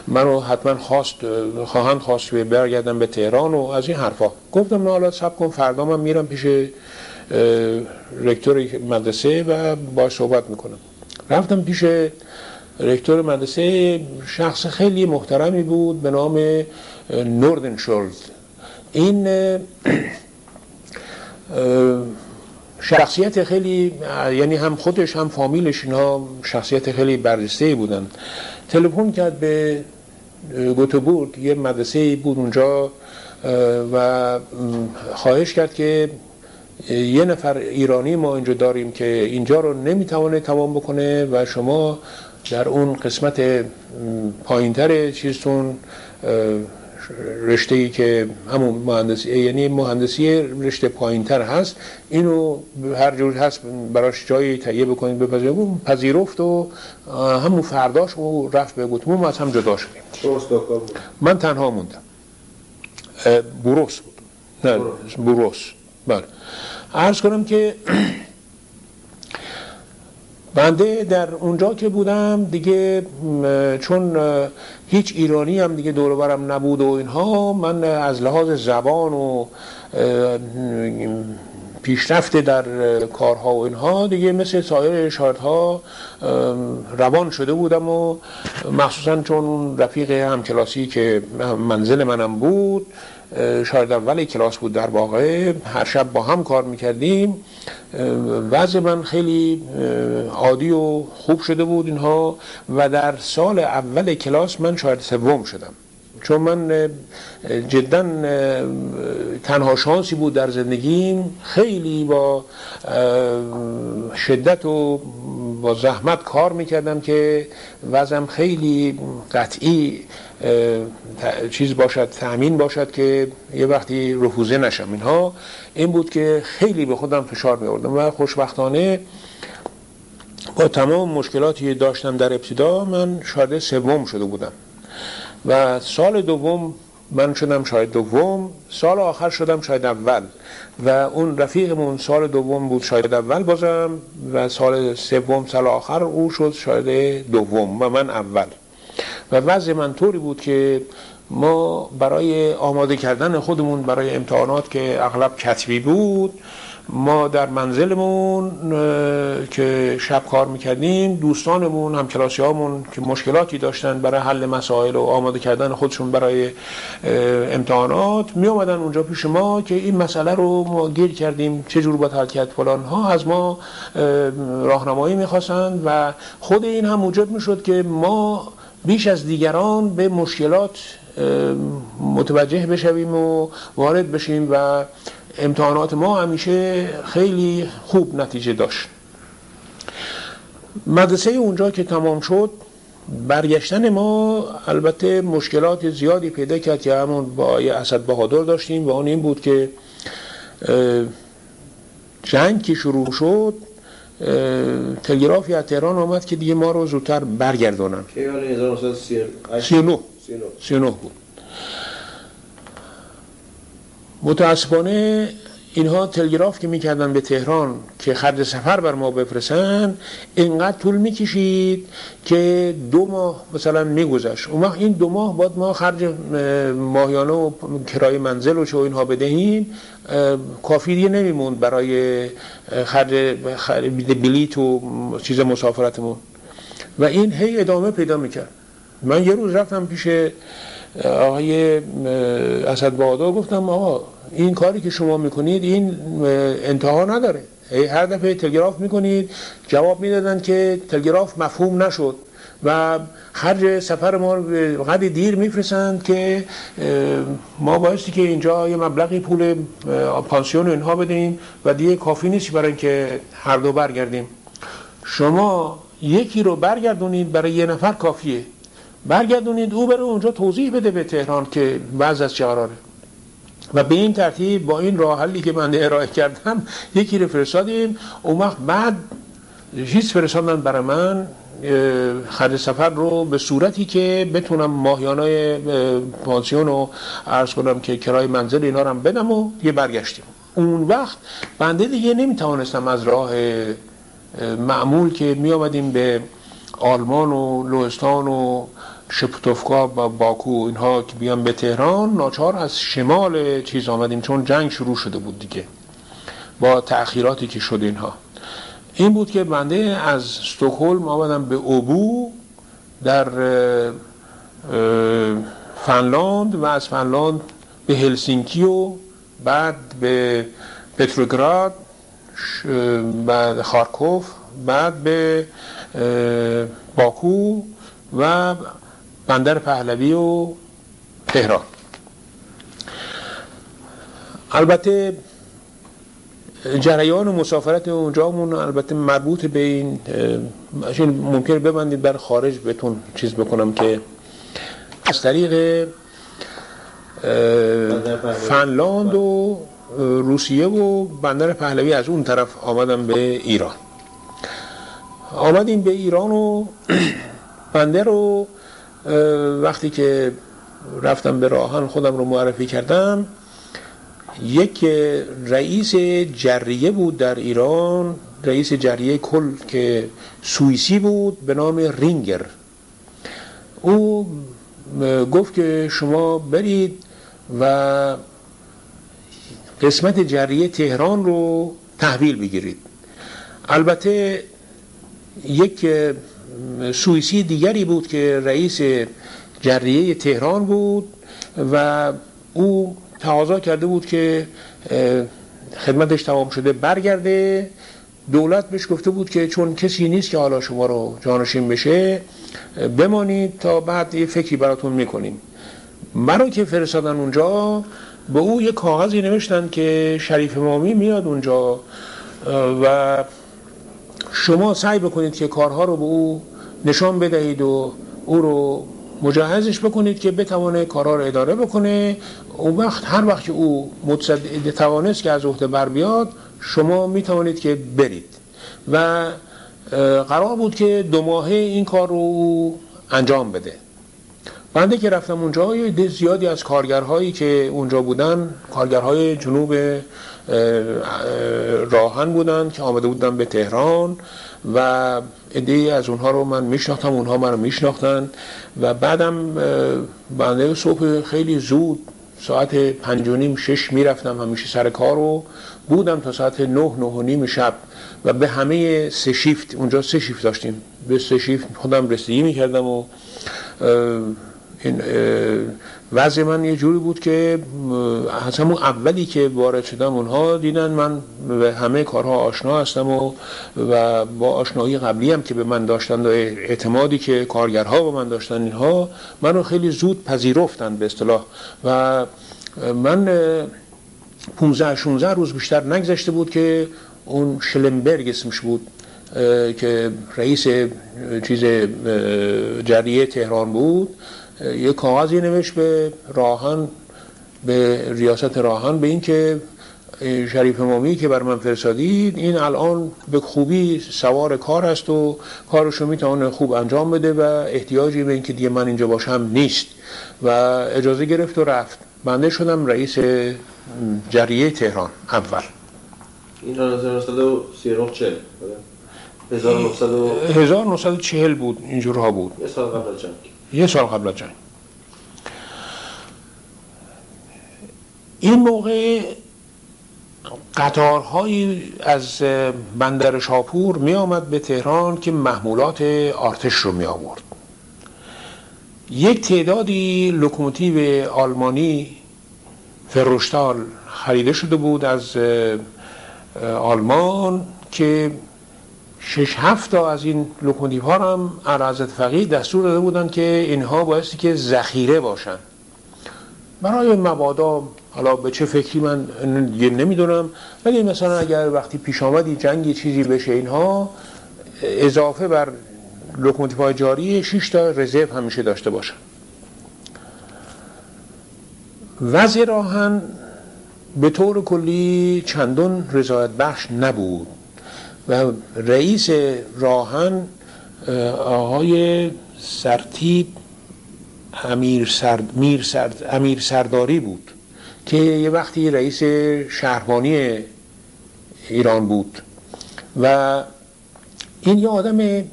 [SPEAKER 2] منو حتما خواست خواهند خواست برگردم به تهران و از این حرفا. گفتم نه حالا سب کن فردا من میرم پیش رکتور مدرسه و با صحبت می‌کنم. رفتم پیش رکتور مدرسه شخص خیلی محترمی بود به نام نوردن شولد این شخصیت خیلی یعنی هم خودش هم فامیلش اینها شخصیت خیلی برجسته بودن. تلفن کرد به گوتبورگ یه مدرسه بود اونجا و خواهش کرد که یه نفر ایرانی ما اینجا داریم که اینجا رو نمی‌توانه تمام بکنه و شما در اون قسمت پایینتر چیزتون رشته ای که همون مهندسی یعنی مهندسی رشته پایینتر هست اینو هر جور هست براش جایی تهیه بکنید بپذیرید پذیرفت و همون فرداش و رفت به گوتموم از هم جدا شدیم. من تنها موندم. بروس بود. نه بروس بله. عرض کنم که بنده در اونجا که بودم دیگه چون هیچ ایرانی هم دیگه دور برم نبود و اینها من از لحاظ زبان و پیشرفت در کارها و اینها دیگه مثل سایر شاردها روان شده بودم و مخصوصا چون رفیق همکلاسی که منزل منم بود شاید اول کلاس بود در واقع هر شب با هم کار می‌کردیم. وضع من خیلی عادی و خوب شده بود اینها و در سال اول کلاس من شاید سوم شدم. چون من جدا تنها شانسی بود در زندگیم. خیلی با شدت و با زحمت کار می‌کردم که وضعم خیلی قطعی چیز باشد تأمین باشد که یه وقتی رفوزه نشم. اینها این بود که خیلی به خودم فشار می و خوشبختانه با تمام مشکلاتی داشتم در ابتدا من شاید سوم شده بودم. و سال دوم من شدم شاید دوم سال آخر شدم شاید اول. و اون رفیقمون سال دوم بود شاید اول بازم و سال سوم سال آخر او شد شاید دوم و من اول. و وضع من طوری بود که ما برای آماده کردن خودمون برای امتحانات که اغلب کتبی بود ما در منزلمون که شب کار می‌کردیم دوستانمون همکلاسی هامون که مشکلاتی داشتن برای حل مسائل و آماده کردن خودشون برای امتحانات می آمدن اونجا پیش ما که این مسئله رو ما گیر کردیم چه جور باید حل فلان ها. از ما راهنمایی می‌خواستند و خود این هم موجب می‌شد که ما بیش از دیگران به مشکلات متوجه بشویم و وارد بشیم و امتحانات ما همیشه خیلی خوب نتیجه داشت. مدرسه اونجا که تمام شد برگشتن ما البته مشکلات زیادی پیدا کرد که همون با اسد بهادر داشتیم و اون این بود که جنگ که شروع شد تلگرافی از تهران آمد که دیگه ما رو زودتر برگردونن 39 39 بود. متاسفانه اینها تلگراف که می‌کردن به تهران که خرج سفر بر ما بفرستن اینقدر طول می‌کشید که دو ماه مثلا میگذشت. اون این دو ماه بعد ما خرج ماهیانه و کرای منزل و چه اینها بدهیم کافی دیگه نمیموند برای خرج بلیت و چیز مسافرتمون. و این هی ادامه پیدا می‌کرد. من یه روز رفتم پیش آقای اسد بهادر گفتم آقا این کاری که شما می‌کنید این انتها نداره. هر دفعه تلگراف می‌کنید جواب می‌دادن که تلگراف مفهوم نشد و خرج سفر ما قدر دیر میفرستند که ما بایستی که اینجا یه مبلغی پول پانسیون اینها بدیم و دیگه کافی نیست برای اینکه هر دو برگردیم. شما یکی رو برگردونید برای یه نفر کافیه. برگردونید او بره اونجا توضیح بده به تهران که بعض از چه قراره و به این ترتیب با این راه حلی که من ارائه کردم یکی رو فرستادیم. اون وقت بعد هیچ فرستادن برای من خرج سفر رو به صورتی که بتونم ماهیانه پانسیون رو عرض کنم که کرای منزل اینا رو هم بدم و یه برگشتیم. اون وقت بنده دیگه نمی‌توانستم از راه معمول که می آمدیم به آلمان و لوستان و شپتوفکا و باکو اینها که بیان به تهران ناچار از شمال چیز آمدیم چون جنگ شروع شده بود دیگه با تأخیراتی که شد اینها. این بود که بنده از استکهلم آمدم به اوبو در فنلاند و از فنلاند به هلسینکی و بعد به پتروگراد بعد خارکوف بعد به باکو و بندر پهلوی و تهران. البته جریان و مسافرت اونجامون البته مربوط به این ممکن ببندید بر خارج بهتون چیز بکنم که از طریق فنلاند و روسیه و بندر پهلوی از اون طرف آمدم به ایران. آمدیم به ایران و بنده رو وقتی که رفتم به راهان خودم رو معرفی کردم یک رئیس جریه بود در ایران رئیس جریه کل که سوئیسی بود به نام رینگر. او گفت که شما برید و قسمت جریه تهران رو تحویل بگیرید. البته یک سوئیسی دیگری بود که رئیس جریه تهران بود و او تقاضا کرده بود که خدمتش تمام شده برگرده. دولت بهش گفته بود که چون کسی نیست که حالا شما رو جانشین بشه بمانید تا بعد یه فکری براتون می‌کنیم. مرا که فرستادن اونجا به او یه کاغذی نوشتن که شریف مامی میاد اونجا و شما سعی بکنید که کارها رو به او نشان بدهید و او رو مجهزش بکنید که بتوانه کارها رو اداره بکنه. اون وقت هر وقت که او متصد توانست که از عهده بر بیاد شما می توانید که برید. و قرار بود که دو ماهه این کار رو انجام بده. بنده که رفتم اونجا یه زیادی از کارگرهایی که اونجا بودن کارگرهای جنوب راهن بودن که آمده بودن به تهران و ایده از اونها رو من میشناختم اونها من رو میشناختن و بعدم بنده صبح خیلی زود ساعت پنج و نیم شش می‌رفتم همیشه سر کار رو بودم تا ساعت نه نه و نیم شب و به همه سه شیفت اونجا سه شیفت داشتیم به سه شیفت خودم رسیدگی می‌کردم و این وضع من یه جوری بود که از همون اولی که وارد شدم اونها دیدن من به همه کارها آشنا هستم و, و با آشنایی قبلی هم که به من داشتن و اعتمادی که کارگرها به من داشتن اینها منو خیلی زود پذیرفتن به اصطلاح. و من 15 16 روز بیشتر نگذشته بود که اون شلمبرگ اسمش بود که رئیس چیز جریه تهران بود. یه کاغذی نوشت به راهن به ریاست راهن به اینکه شریف امامی که بر من فرستادید این الان به خوبی سوار کار هست و کارشو می‌تونه خوب انجام بده و احتیاجی به اینکه دیگه من اینجا باشم نیست. و اجازه گرفت و رفت. بنده شدم رئیس جریه تهران اول.
[SPEAKER 1] این 1939
[SPEAKER 2] 1940 بود اینجورها بود.
[SPEAKER 1] یه سال قبل جنگ
[SPEAKER 2] یه سال قبل جنگ. این موقع قطارهایی از بندر شاپور می آمد به تهران که محمولات ارتش رو می آورد. یک تعدادی لوکوموتیو آلمانی فروستال خریده شده بود از آلمان که شش هفت تا از این لوکوموتیو ها هم اعلیحضرت فقید دستور داده بودن که اینها بایستی که ذخیره باشن. برای مبادا حالا به چه فکری من نمی‌دونم ولی مثلا اگر وقتی پیش آمدی جنگی چیزی بشه اینها اضافه بر لوکوموتیو های جاری 6 تا رزرو همیشه داشته باشن. وضع راهن به طور کلی چندون رضایت بخش نبود. و رئیس راهن آقای سرتیب امیر, سرد، میر سرد، امیر سرداری بود که یه وقتی رئیس شهربانی ایران بود و این یه آدم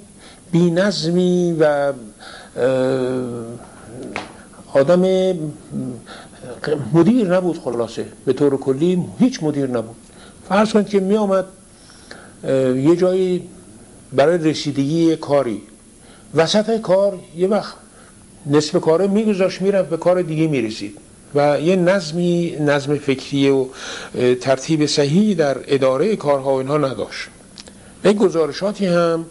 [SPEAKER 2] بینظمی و آدم مدیر نبود خلاصه. به طور کلی هیچ مدیر نبود. فرض کنید که می آمد یه جایی برای رسیدگی کاری. وسط کار یه وقت نصف کاره میگذاشت می‌رفت به کار دیگه می‌رسید. و یه نظمی نظم فکری و ترتیب صحیحی در اداره کارها و اینها نداشت. یک گزارشاتی هم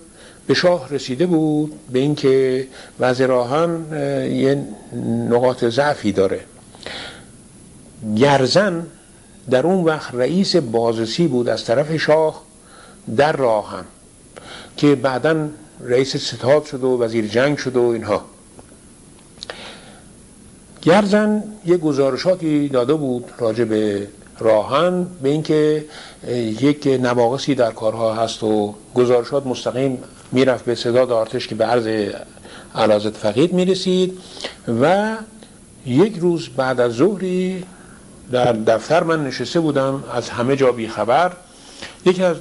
[SPEAKER 2] به شاه رسیده بود به اینکه وزیر راهن یه نقاط ضعفی داره. گرزن در اون وقت رئیس بازرسی بود از طرف شاه. در راهن که بعدا رئیس ستاد شد و وزیر جنگ شد و اینها. گرزن یه گزارشاتی داده بود راجع به راهن به اینکه یک نواقصی در کارها هست و گزارشات مستقیم می‌رفت به صداد آرتش که به عرض علازت فقید می‌رسید و یک روز بعد از ظهری در دفتر من نشسته بودم از همه جا بی خبر یکی از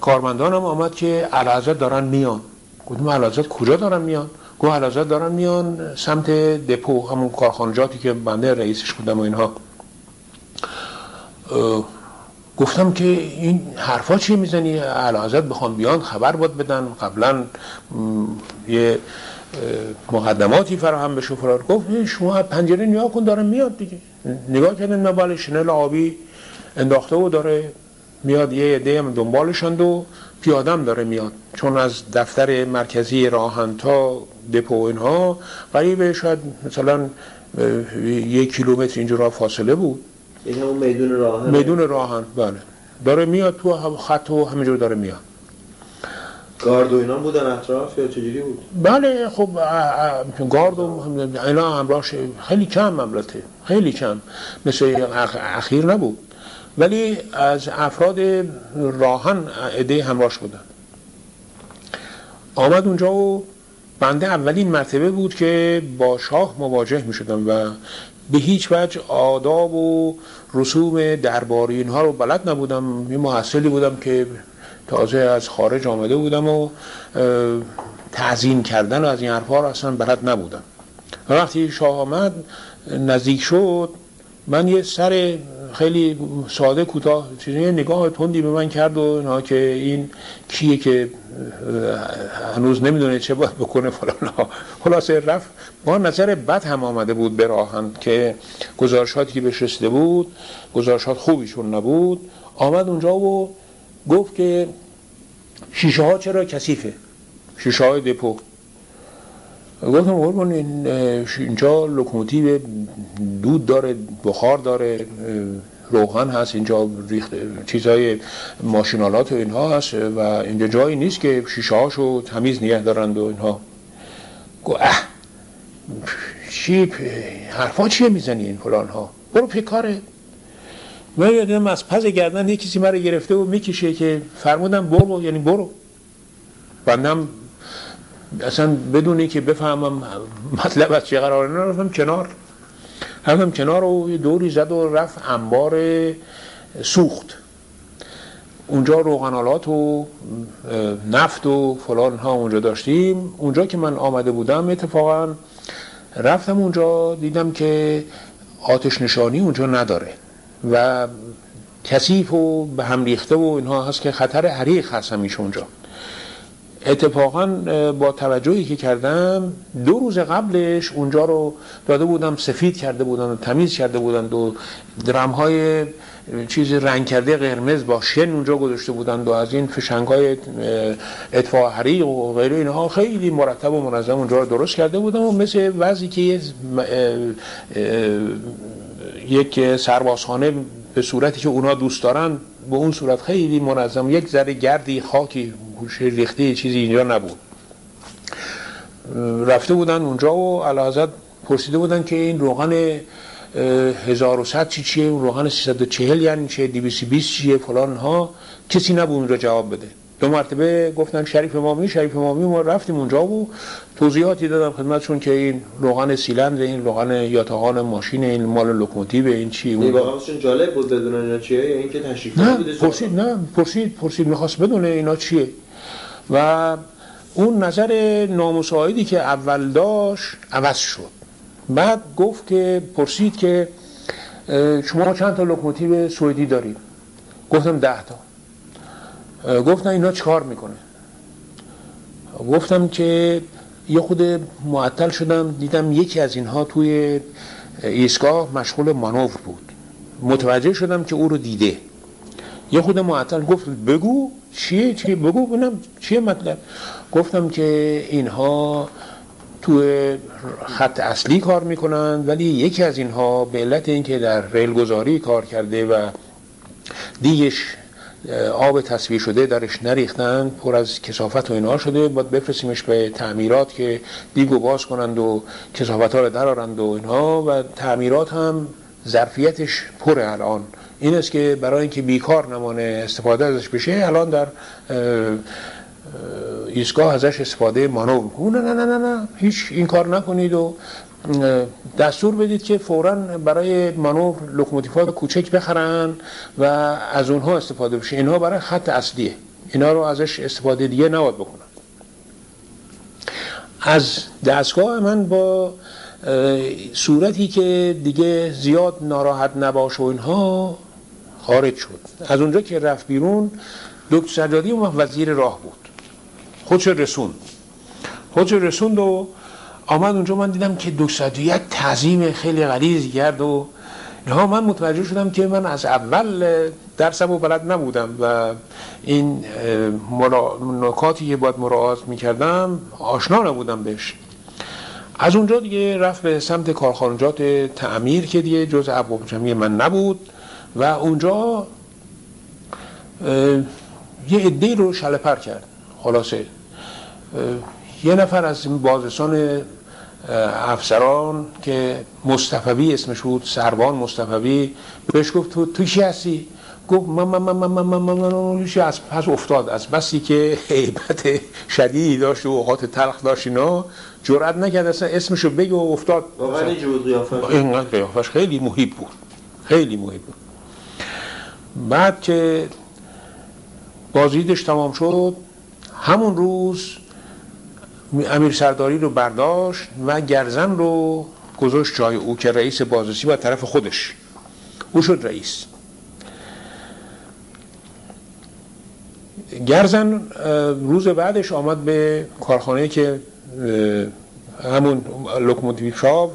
[SPEAKER 2] کارمندانم آمد که علازت دارن میان. گفتم علازت کجا دارن میان؟ گفت علازت دارن میان سمت دپو همون کارخانجاتی که بنده رئیسش بودم و اینها. گفتم که این حرفا چی می‌زنی؟ علازت بخوان بیان خبر باید بدن. قبلا یه مقدماتی فراهم به شفرار گفت شما پنجره نیا کن داره میاد دیگه. نگاه کردن من شنل آبی انداخته و داره میاد یه عده هم دنبالشند و پیادم داره میاد. چون از دفتر مرکزی راهن تا دپو اینها قریبه شاید مثلا یک کیلومتر اینجا فاصله بود.
[SPEAKER 1] این همون میدون راهن.
[SPEAKER 2] میدون راهن بله. داره میاد تو خط و همینجور داره میاد.
[SPEAKER 1] گارد و اینا بودن اطراف یا چجوری بود؟
[SPEAKER 2] بله خب گارد و اینا همراهش خیلی کم البته خیلی کم. مثل اخیر نبود. ولی از افراد راهن عده همراهش بودن. آمد اونجا و بنده اولین مرتبه بود که با شاه مواجه می شدم و به هیچ وجه آداب و رسوم درباری اینها رو بلد نبودم. یه محصلی بودم که تازه از خارج آمده بودم و تعظیم کردن و از این حرفها رو اصلا بلد نبودم. وقتی شاه آمد نزدیک شد من یه سر خیلی ساده کوتاه چیزی. نگاه تندی به من کرد و که این کیه که هنوز نمی‌دونه چه باید بکنه فلان خلاصه رفت. با نظر بد هم آمده بود به راهن که گزارشاتی که بهش رسیده بود گزارشات خوبیشون نبود آمد اونجا و گفت که شیشه ها چرا کثیفه؟ شیشه های دپو. گفتم قربان اینجا لوکوموتیو دود داره بخار داره روغن هست اینجا ریخت چیزای ماشینالات و اینها هست و اینجا جایی نیست که شیشه هاشو تمیز نگه دارند و اینها. گو اه چی حرفا چیه می‌زنی این فلان ها برو پیکاره من یادم از پز گردن یه کسی مرا گرفته و می‌کشه که فرمودم برو یعنی برو. بندم اصلا بدونی که بفهمم مطلب از چه قراره رفتم کنار. رفتم کنار و دوری زد و رفت انبار سوخت. اونجا روغنالات و نفت و فلان ها اونجا داشتیم. اونجا که من آمده بودم اتفاقا رفتم اونجا دیدم که آتش نشانی اونجا نداره و کثیف و به هم ریخته و اینها هست که خطر حریق هست همیشه اونجا. اتفاقا با توجهی که کردم دو روز قبلش اونجا رو داده بودم سفید کرده بودن و تمیز کرده بودن و درم های چیز رنگ کرده قرمز با شن اونجا گذاشته بودند و از این فشنگ های اطفاع حریق و غیره اینها خیلی مرتب و منظم اونجا رو درست کرده بودم و مثل وضعی که یک سربازخانه به صورتی که اونا دوست دارن به اون صورت خیلی منظم یک ذره گردی خاکی ریخته چیزی اینجا نبود. رفته بودن اونجا و علاوه پرسیده بودن که این روغن 1100 چی چیه؟ روغن 340 یعنی چیه 220 چیه؟ فلان ها. کسی نبود اونجا جواب بده. دو مرتبه گفتن شریف امامی شریف امامی ما رفتیم اونجا و توضیحاتی دادم خدمتشون که این روغن سیلندر این روغن یاتاقان ماشین این مال لوکوموتیو این چی؟
[SPEAKER 1] اون واقعا جالب بود بدون اینا چیه؟ یا اینکه تشریف نه
[SPEAKER 2] پرسید نه پرسید پرسید می‌خواست بدونه اینا چیه؟ و اون نظر نامساعدی که اول داشت عوض شد. بعد گفت که پرسید که شما چند تا لوکوموتیو سوئدی دارید؟ گفتم ده تا. گفتن اینا چکار می‌کنه؟ گفتم که یه خود معطل شدم دیدم یکی از اینها توی ایستگاه مشغول مانور بود. متوجه شدم که او رو دیده. یه خود معطل گفت بگو. چیه؟ چیه؟ بگو ببینم چیه مطلب. گفتم که اینها توی خط اصلی کار می‌کنن ولی یکی از اینها به علت اینکه در ریل گذاری کار کرده و دیگش آب تصویر شده درش نریختن پر از کسافت و اینها شده باید بفرستیمش به تعمیرات که دیگو باز کنند و کسافت ها رو درارند و اینها. و تعمیرات هم ظرفیتش پر الان. این است که برای اینکه بیکار نمانه استفاده ازش بشه الان در ایستگاه ازش استفاده مانور نه نه نه نه نه هیچ این کار نکنید و دستور بدید که فورا برای مانور لوکوموتیوها کوچک بخرن و از اونها استفاده بشه. اینها برای خط اصلیه. اینا رو ازش استفاده دیگه نباید بکنن. از دستگاه من با صورتی که دیگه زیاد ناراحت نباشه و اینها خارج شد. از اونجا که رفت بیرون دکتر سجادی وزیر راه بود. خودش رسوند. خودش رسوند و آمد اونجا. من دیدم که یک تعظیم خیلی غلیظ کرد و اینها من متوجه شدم که من از اول درسم و بلد نبودم و این نکاتی که باید مراعات می‌کردم آشنا نبودم بهش. از اونجا دیگه رفت به سمت کارخانجات تعمیر که دیگه جز جمعی من نبود. و اونجا یه عده رو شلپر کرد خلاصه. یه نفر از بازرسان افسران که مصطفوی اسمش بود سروان مصطفوی بهش گفت تو تو کی هستی؟ گفت من من من من من من من از پس افتاد. از بسی که حیبت شدیدی داشت و اوقات تلخ داشت اینا جرأت نکرد. اصلا اسمشو بگه و افتاد.
[SPEAKER 1] واقعا
[SPEAKER 2] اینقدر قیافش خیلی محیب بود. خیلی محیب بود. بعد که بازیدش تمام شد همون روز امیر سرداری رو برداشت و گرزن رو گذاشت جای او که رئیس بازرسی و طرف خودش. او شد رئیس. گرزن روز بعدش آمد به کارخانه که همون لوکوموتیو شاو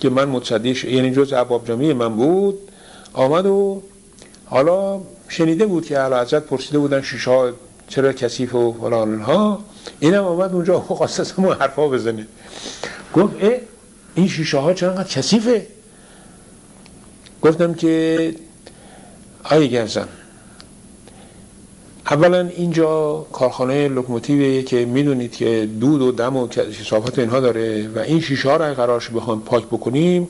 [SPEAKER 2] که من متصدیش یعنی جز عباب جمعی من بود آمد و حالا شنیده بود که علا حضرت پرسیده بودن شیشه چرا کثیف و فلان ها اینم آمد اونجا خواست حرفا بزنه گفت اه این شیشه ها چرا کثیفه. گفتم که آی گرزن اولا اینجا کارخانه لوکوموتیویه که می‌دونید که دود و دم و کثافت اینها داره و این شیشه ها رو قرارش بخوام پاک بکنیم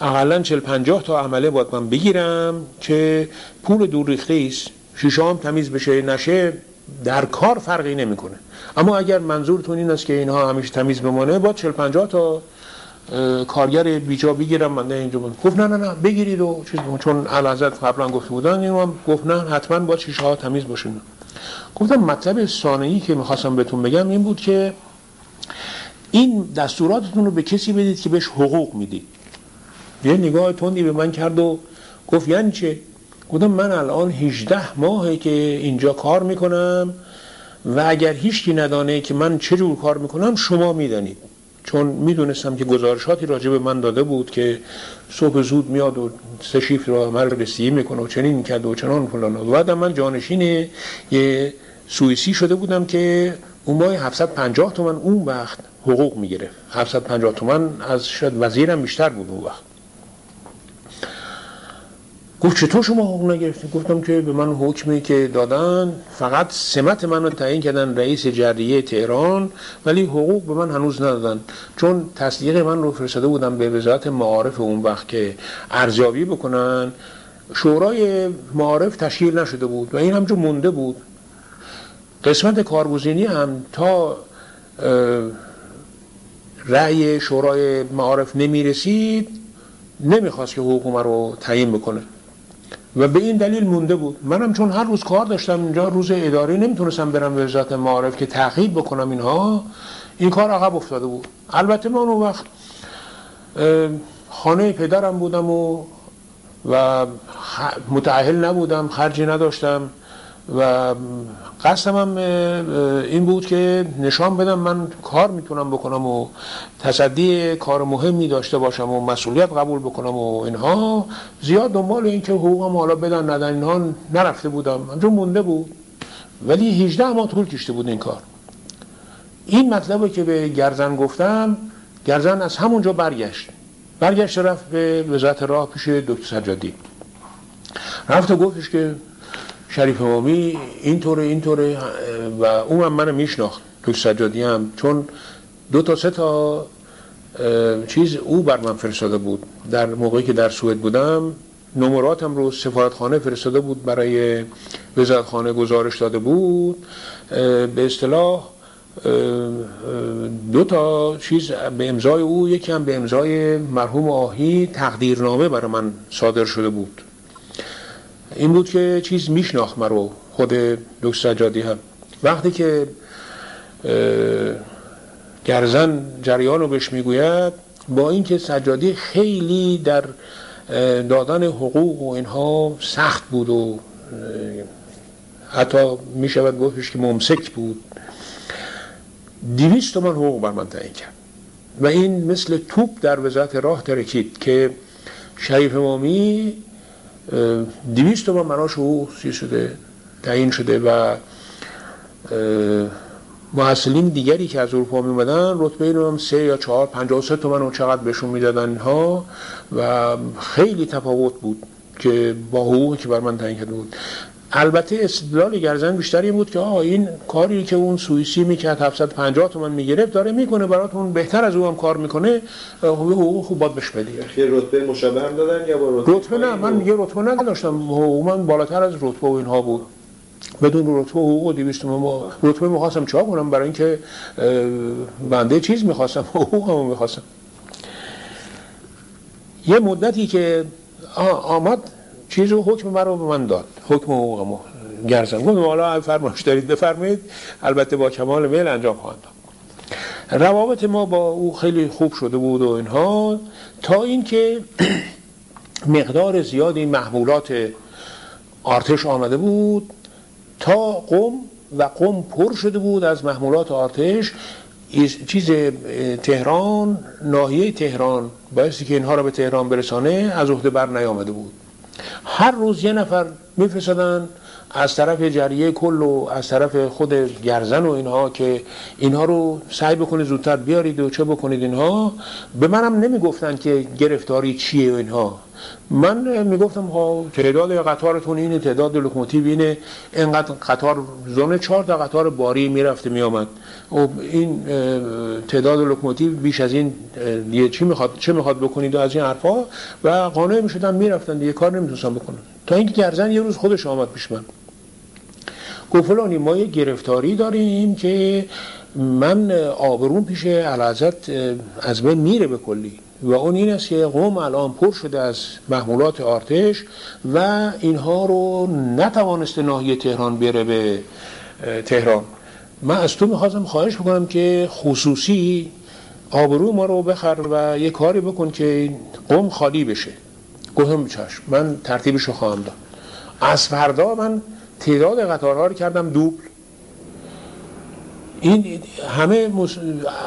[SPEAKER 2] اقلا 40 50 تا عمله باید من بگیرم که پول دور ریخته است شیشه هم تمیز بشه نشه در کار فرقی نمی‌کنه. اما اگر منظورتون این است که اینها همیشه تمیز بمانه با 40 50 تا کارگر بیجا بگیرم من اینجا بود گفت نه نه نه بگیرید و چیز چون حضرت قبلا گفته بودن اینو هم گفت نه حتما با شیشه ها تمیز باشین گفتم مطلب ثانوی که می‌خواستم بهتون بگم این بود که این دستوراتتون رو به کسی بدید که بهش حقوق می‌دید. یه نگاه تندی به من کرد و گفت یعنی چه؟ گفتم من الان 18 ماهه که اینجا کار می‌کنم و اگر هیچکی ندانه که من چه جور کار می‌کنم شما می‌دانید. چون می‌دونستم که گزارشاتی راجع به من داده بود که صبح زود میاد و سه شیفت رو عمل رسیه می‌کنه و چنین کرد و چنان فلان. و بعد من جانشین یه سوئیسی شده بودم که اون ماه 750 تومن اون وقت حقوق می‌گرفت. 750 تومن از شاید وزیرم بیشتر بود اون وقت. گفت چطور شما حقوق نگرفتید؟ گفتم که به من حکمی که دادن فقط سمت منو تعیین کردن رئیس جریه تهران ولی حقوق به من هنوز ندادن. چون تصدیق من رو فرستاده بودم به وزارت معارف اون وقت که ارزیابی بکنن شورای معارف تشکیل نشده بود و این همجور مونده بود. قسمت کارگزینی هم تا رأی شورای معارف نمی رسید نمی‌خواست که حقوق رو تعیین بکنه. و به این دلیل مونده بود. منم چون هر روز کار داشتم اینجا روز اداری نمی‌تونستم برم به وزارت معارف که تعقیب بکنم اینها این کار عقب افتاده بود. البته من اون وقت خانه پدرم بودم و و متعهل نبودم خرجی نداشتم. و قصدم هم این بود که نشان بدم من کار می‌تونم بکنم و تصدی کار مهمی داشته باشم و مسئولیت قبول بکنم و اینها. زیاد دنبال این که حقوقم حالا بدن ندن اینها نرفته بودم. همجور مونده بود. ولی 18 ماه طول کشته بود این کار. این مطلب که به گرزن گفتم گرزن از همونجا برگشت. برگشت رفت به وزارت راه پیش دکتر سجادی. رفت و گفتش که شریف امامی اینطوره اینطوره. و اون هم منو میشناخت تو سجادی هم چون دو تا سه تا چیز او بر من فرستاده بود. در موقعی که در سوئد بودم نمراتم رو سفارتخانه فرستاده بود برای وزارتخانه گزارش داده بود. به اصطلاح دو تا چیز به امضای او یکی هم به امضای مرحوم آهی تقدیرنامه برای من صادر شده بود. این بود که چیز میشناخت مرو خود دکتر سجادی هم. وقتی که گرزن جریان رو بهش می‌گوید با اینکه سجادی خیلی در دادن حقوق و اینها سخت بود و حتی می‌شود گفتش که ممسک بود دیویست من حقوق بر من تعیین کرد. و این مثل توپ در وزارت راه ترکید که شریف امامی دویست تومن براش حقوق شده تعیین شده و محصلین دیگری که از اروپا می اومدن رتبه رو هم سه یا چهار پنجاه سه تومن و چقدر بهشون می‌دادن اینها و خیلی تفاوت بود که با حقوقی که بر من تعیین کرده بود. البته استدلال گرزن بیشتری بود که آه این کاری که اون سوئیسی می‌کرد 750 تومن می‌گرفت داره می‌کنه براتون بهتر از او هم کار می‌کنه حقوق خوب باد بهش بدی.
[SPEAKER 1] رتبه مشابه هم دادن یا با رتبه
[SPEAKER 2] رتبه نه من یه رتبه نداشتم من بالاتر از رتبه و اینها بود. بدون رتبه حقوق 200 ما رتبه می‌خواستم چاپ کنم؟ برای اینکه بنده چیز می‌خواستم حقوقمو می‌خواستم. یه مدتی که آمد چیز رو حکم مرا به من داد. حکم حقوقمو گرزن گفتم حالا فرمایش دارید بفرمایید. البته با کمال میل انجام خواهند داد. روابط ما با او خیلی خوب شده بود و اینها. تا اینکه مقدار زیادی محمولات آرتش آمده بود. تا قم و قم پر شده بود از محمولات آرتش. چیز تهران ناحیه تهران. بایستی که اینها را به تهران برسانه از عهده بر نیامده بود. هر روز یه نفر میفرستادن از طرف جریه کل و از طرف خود گرزن و اینها که اینها رو سعی بکنید زودتر بیارید و چه بکنید اینها. به منم نمی‌گفتن که گرفتاری چیه و اینها. من می‌گفتم ها تعداد قطارتون اینه تعداد لوکوموتیو اینه. اینقدر قطار زون چهار تا قطار باری می‌رفته میامد و این تعداد لوکوموتیو بیش از این دیگه چی می‌خواد چه می‌خواد بکنید از این حرفا؟ و قانع می‌شدن می‌رفتن دیگه کار نمی‌تونستن بکنن. تا اینکه گرزن یه روز خودش آمد پیش من. گفت ما یه گرفتاری داریم که من آبرومون پیش اعلیحضرت از بین میره به کلی. و اون این است که قوم الان پر شده از محمولات آرتش و اینها رو نتوانسته ناحیه تهران بره به تهران. من از تو می‌خواستم خواهش بکنم که خصوصی آبرو ما رو بخر و یه کاری بکن که قوم خالی بشه. گفتم چشم. من ترتیبش رو خواهم داد. از فردا من تعداد قطارها رو کردم دوبل. این همه مس...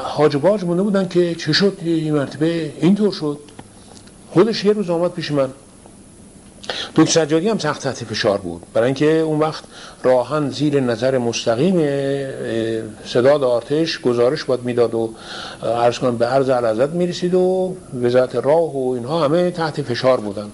[SPEAKER 2] حاج باج مونده بودن که چه شد این مرتبه؟ اینطور شد. خودش یه روز آمد پیش من. دکتر سجادی هم سخت تحت فشار بود. برای اینکه اون وقت راهن زیر نظر مستقیم صداد آرتش گزارش باید می‌داد و عرض کنم به عرض علازت می‌رسید و وزارت راه و اینها همه تحت فشار بودن.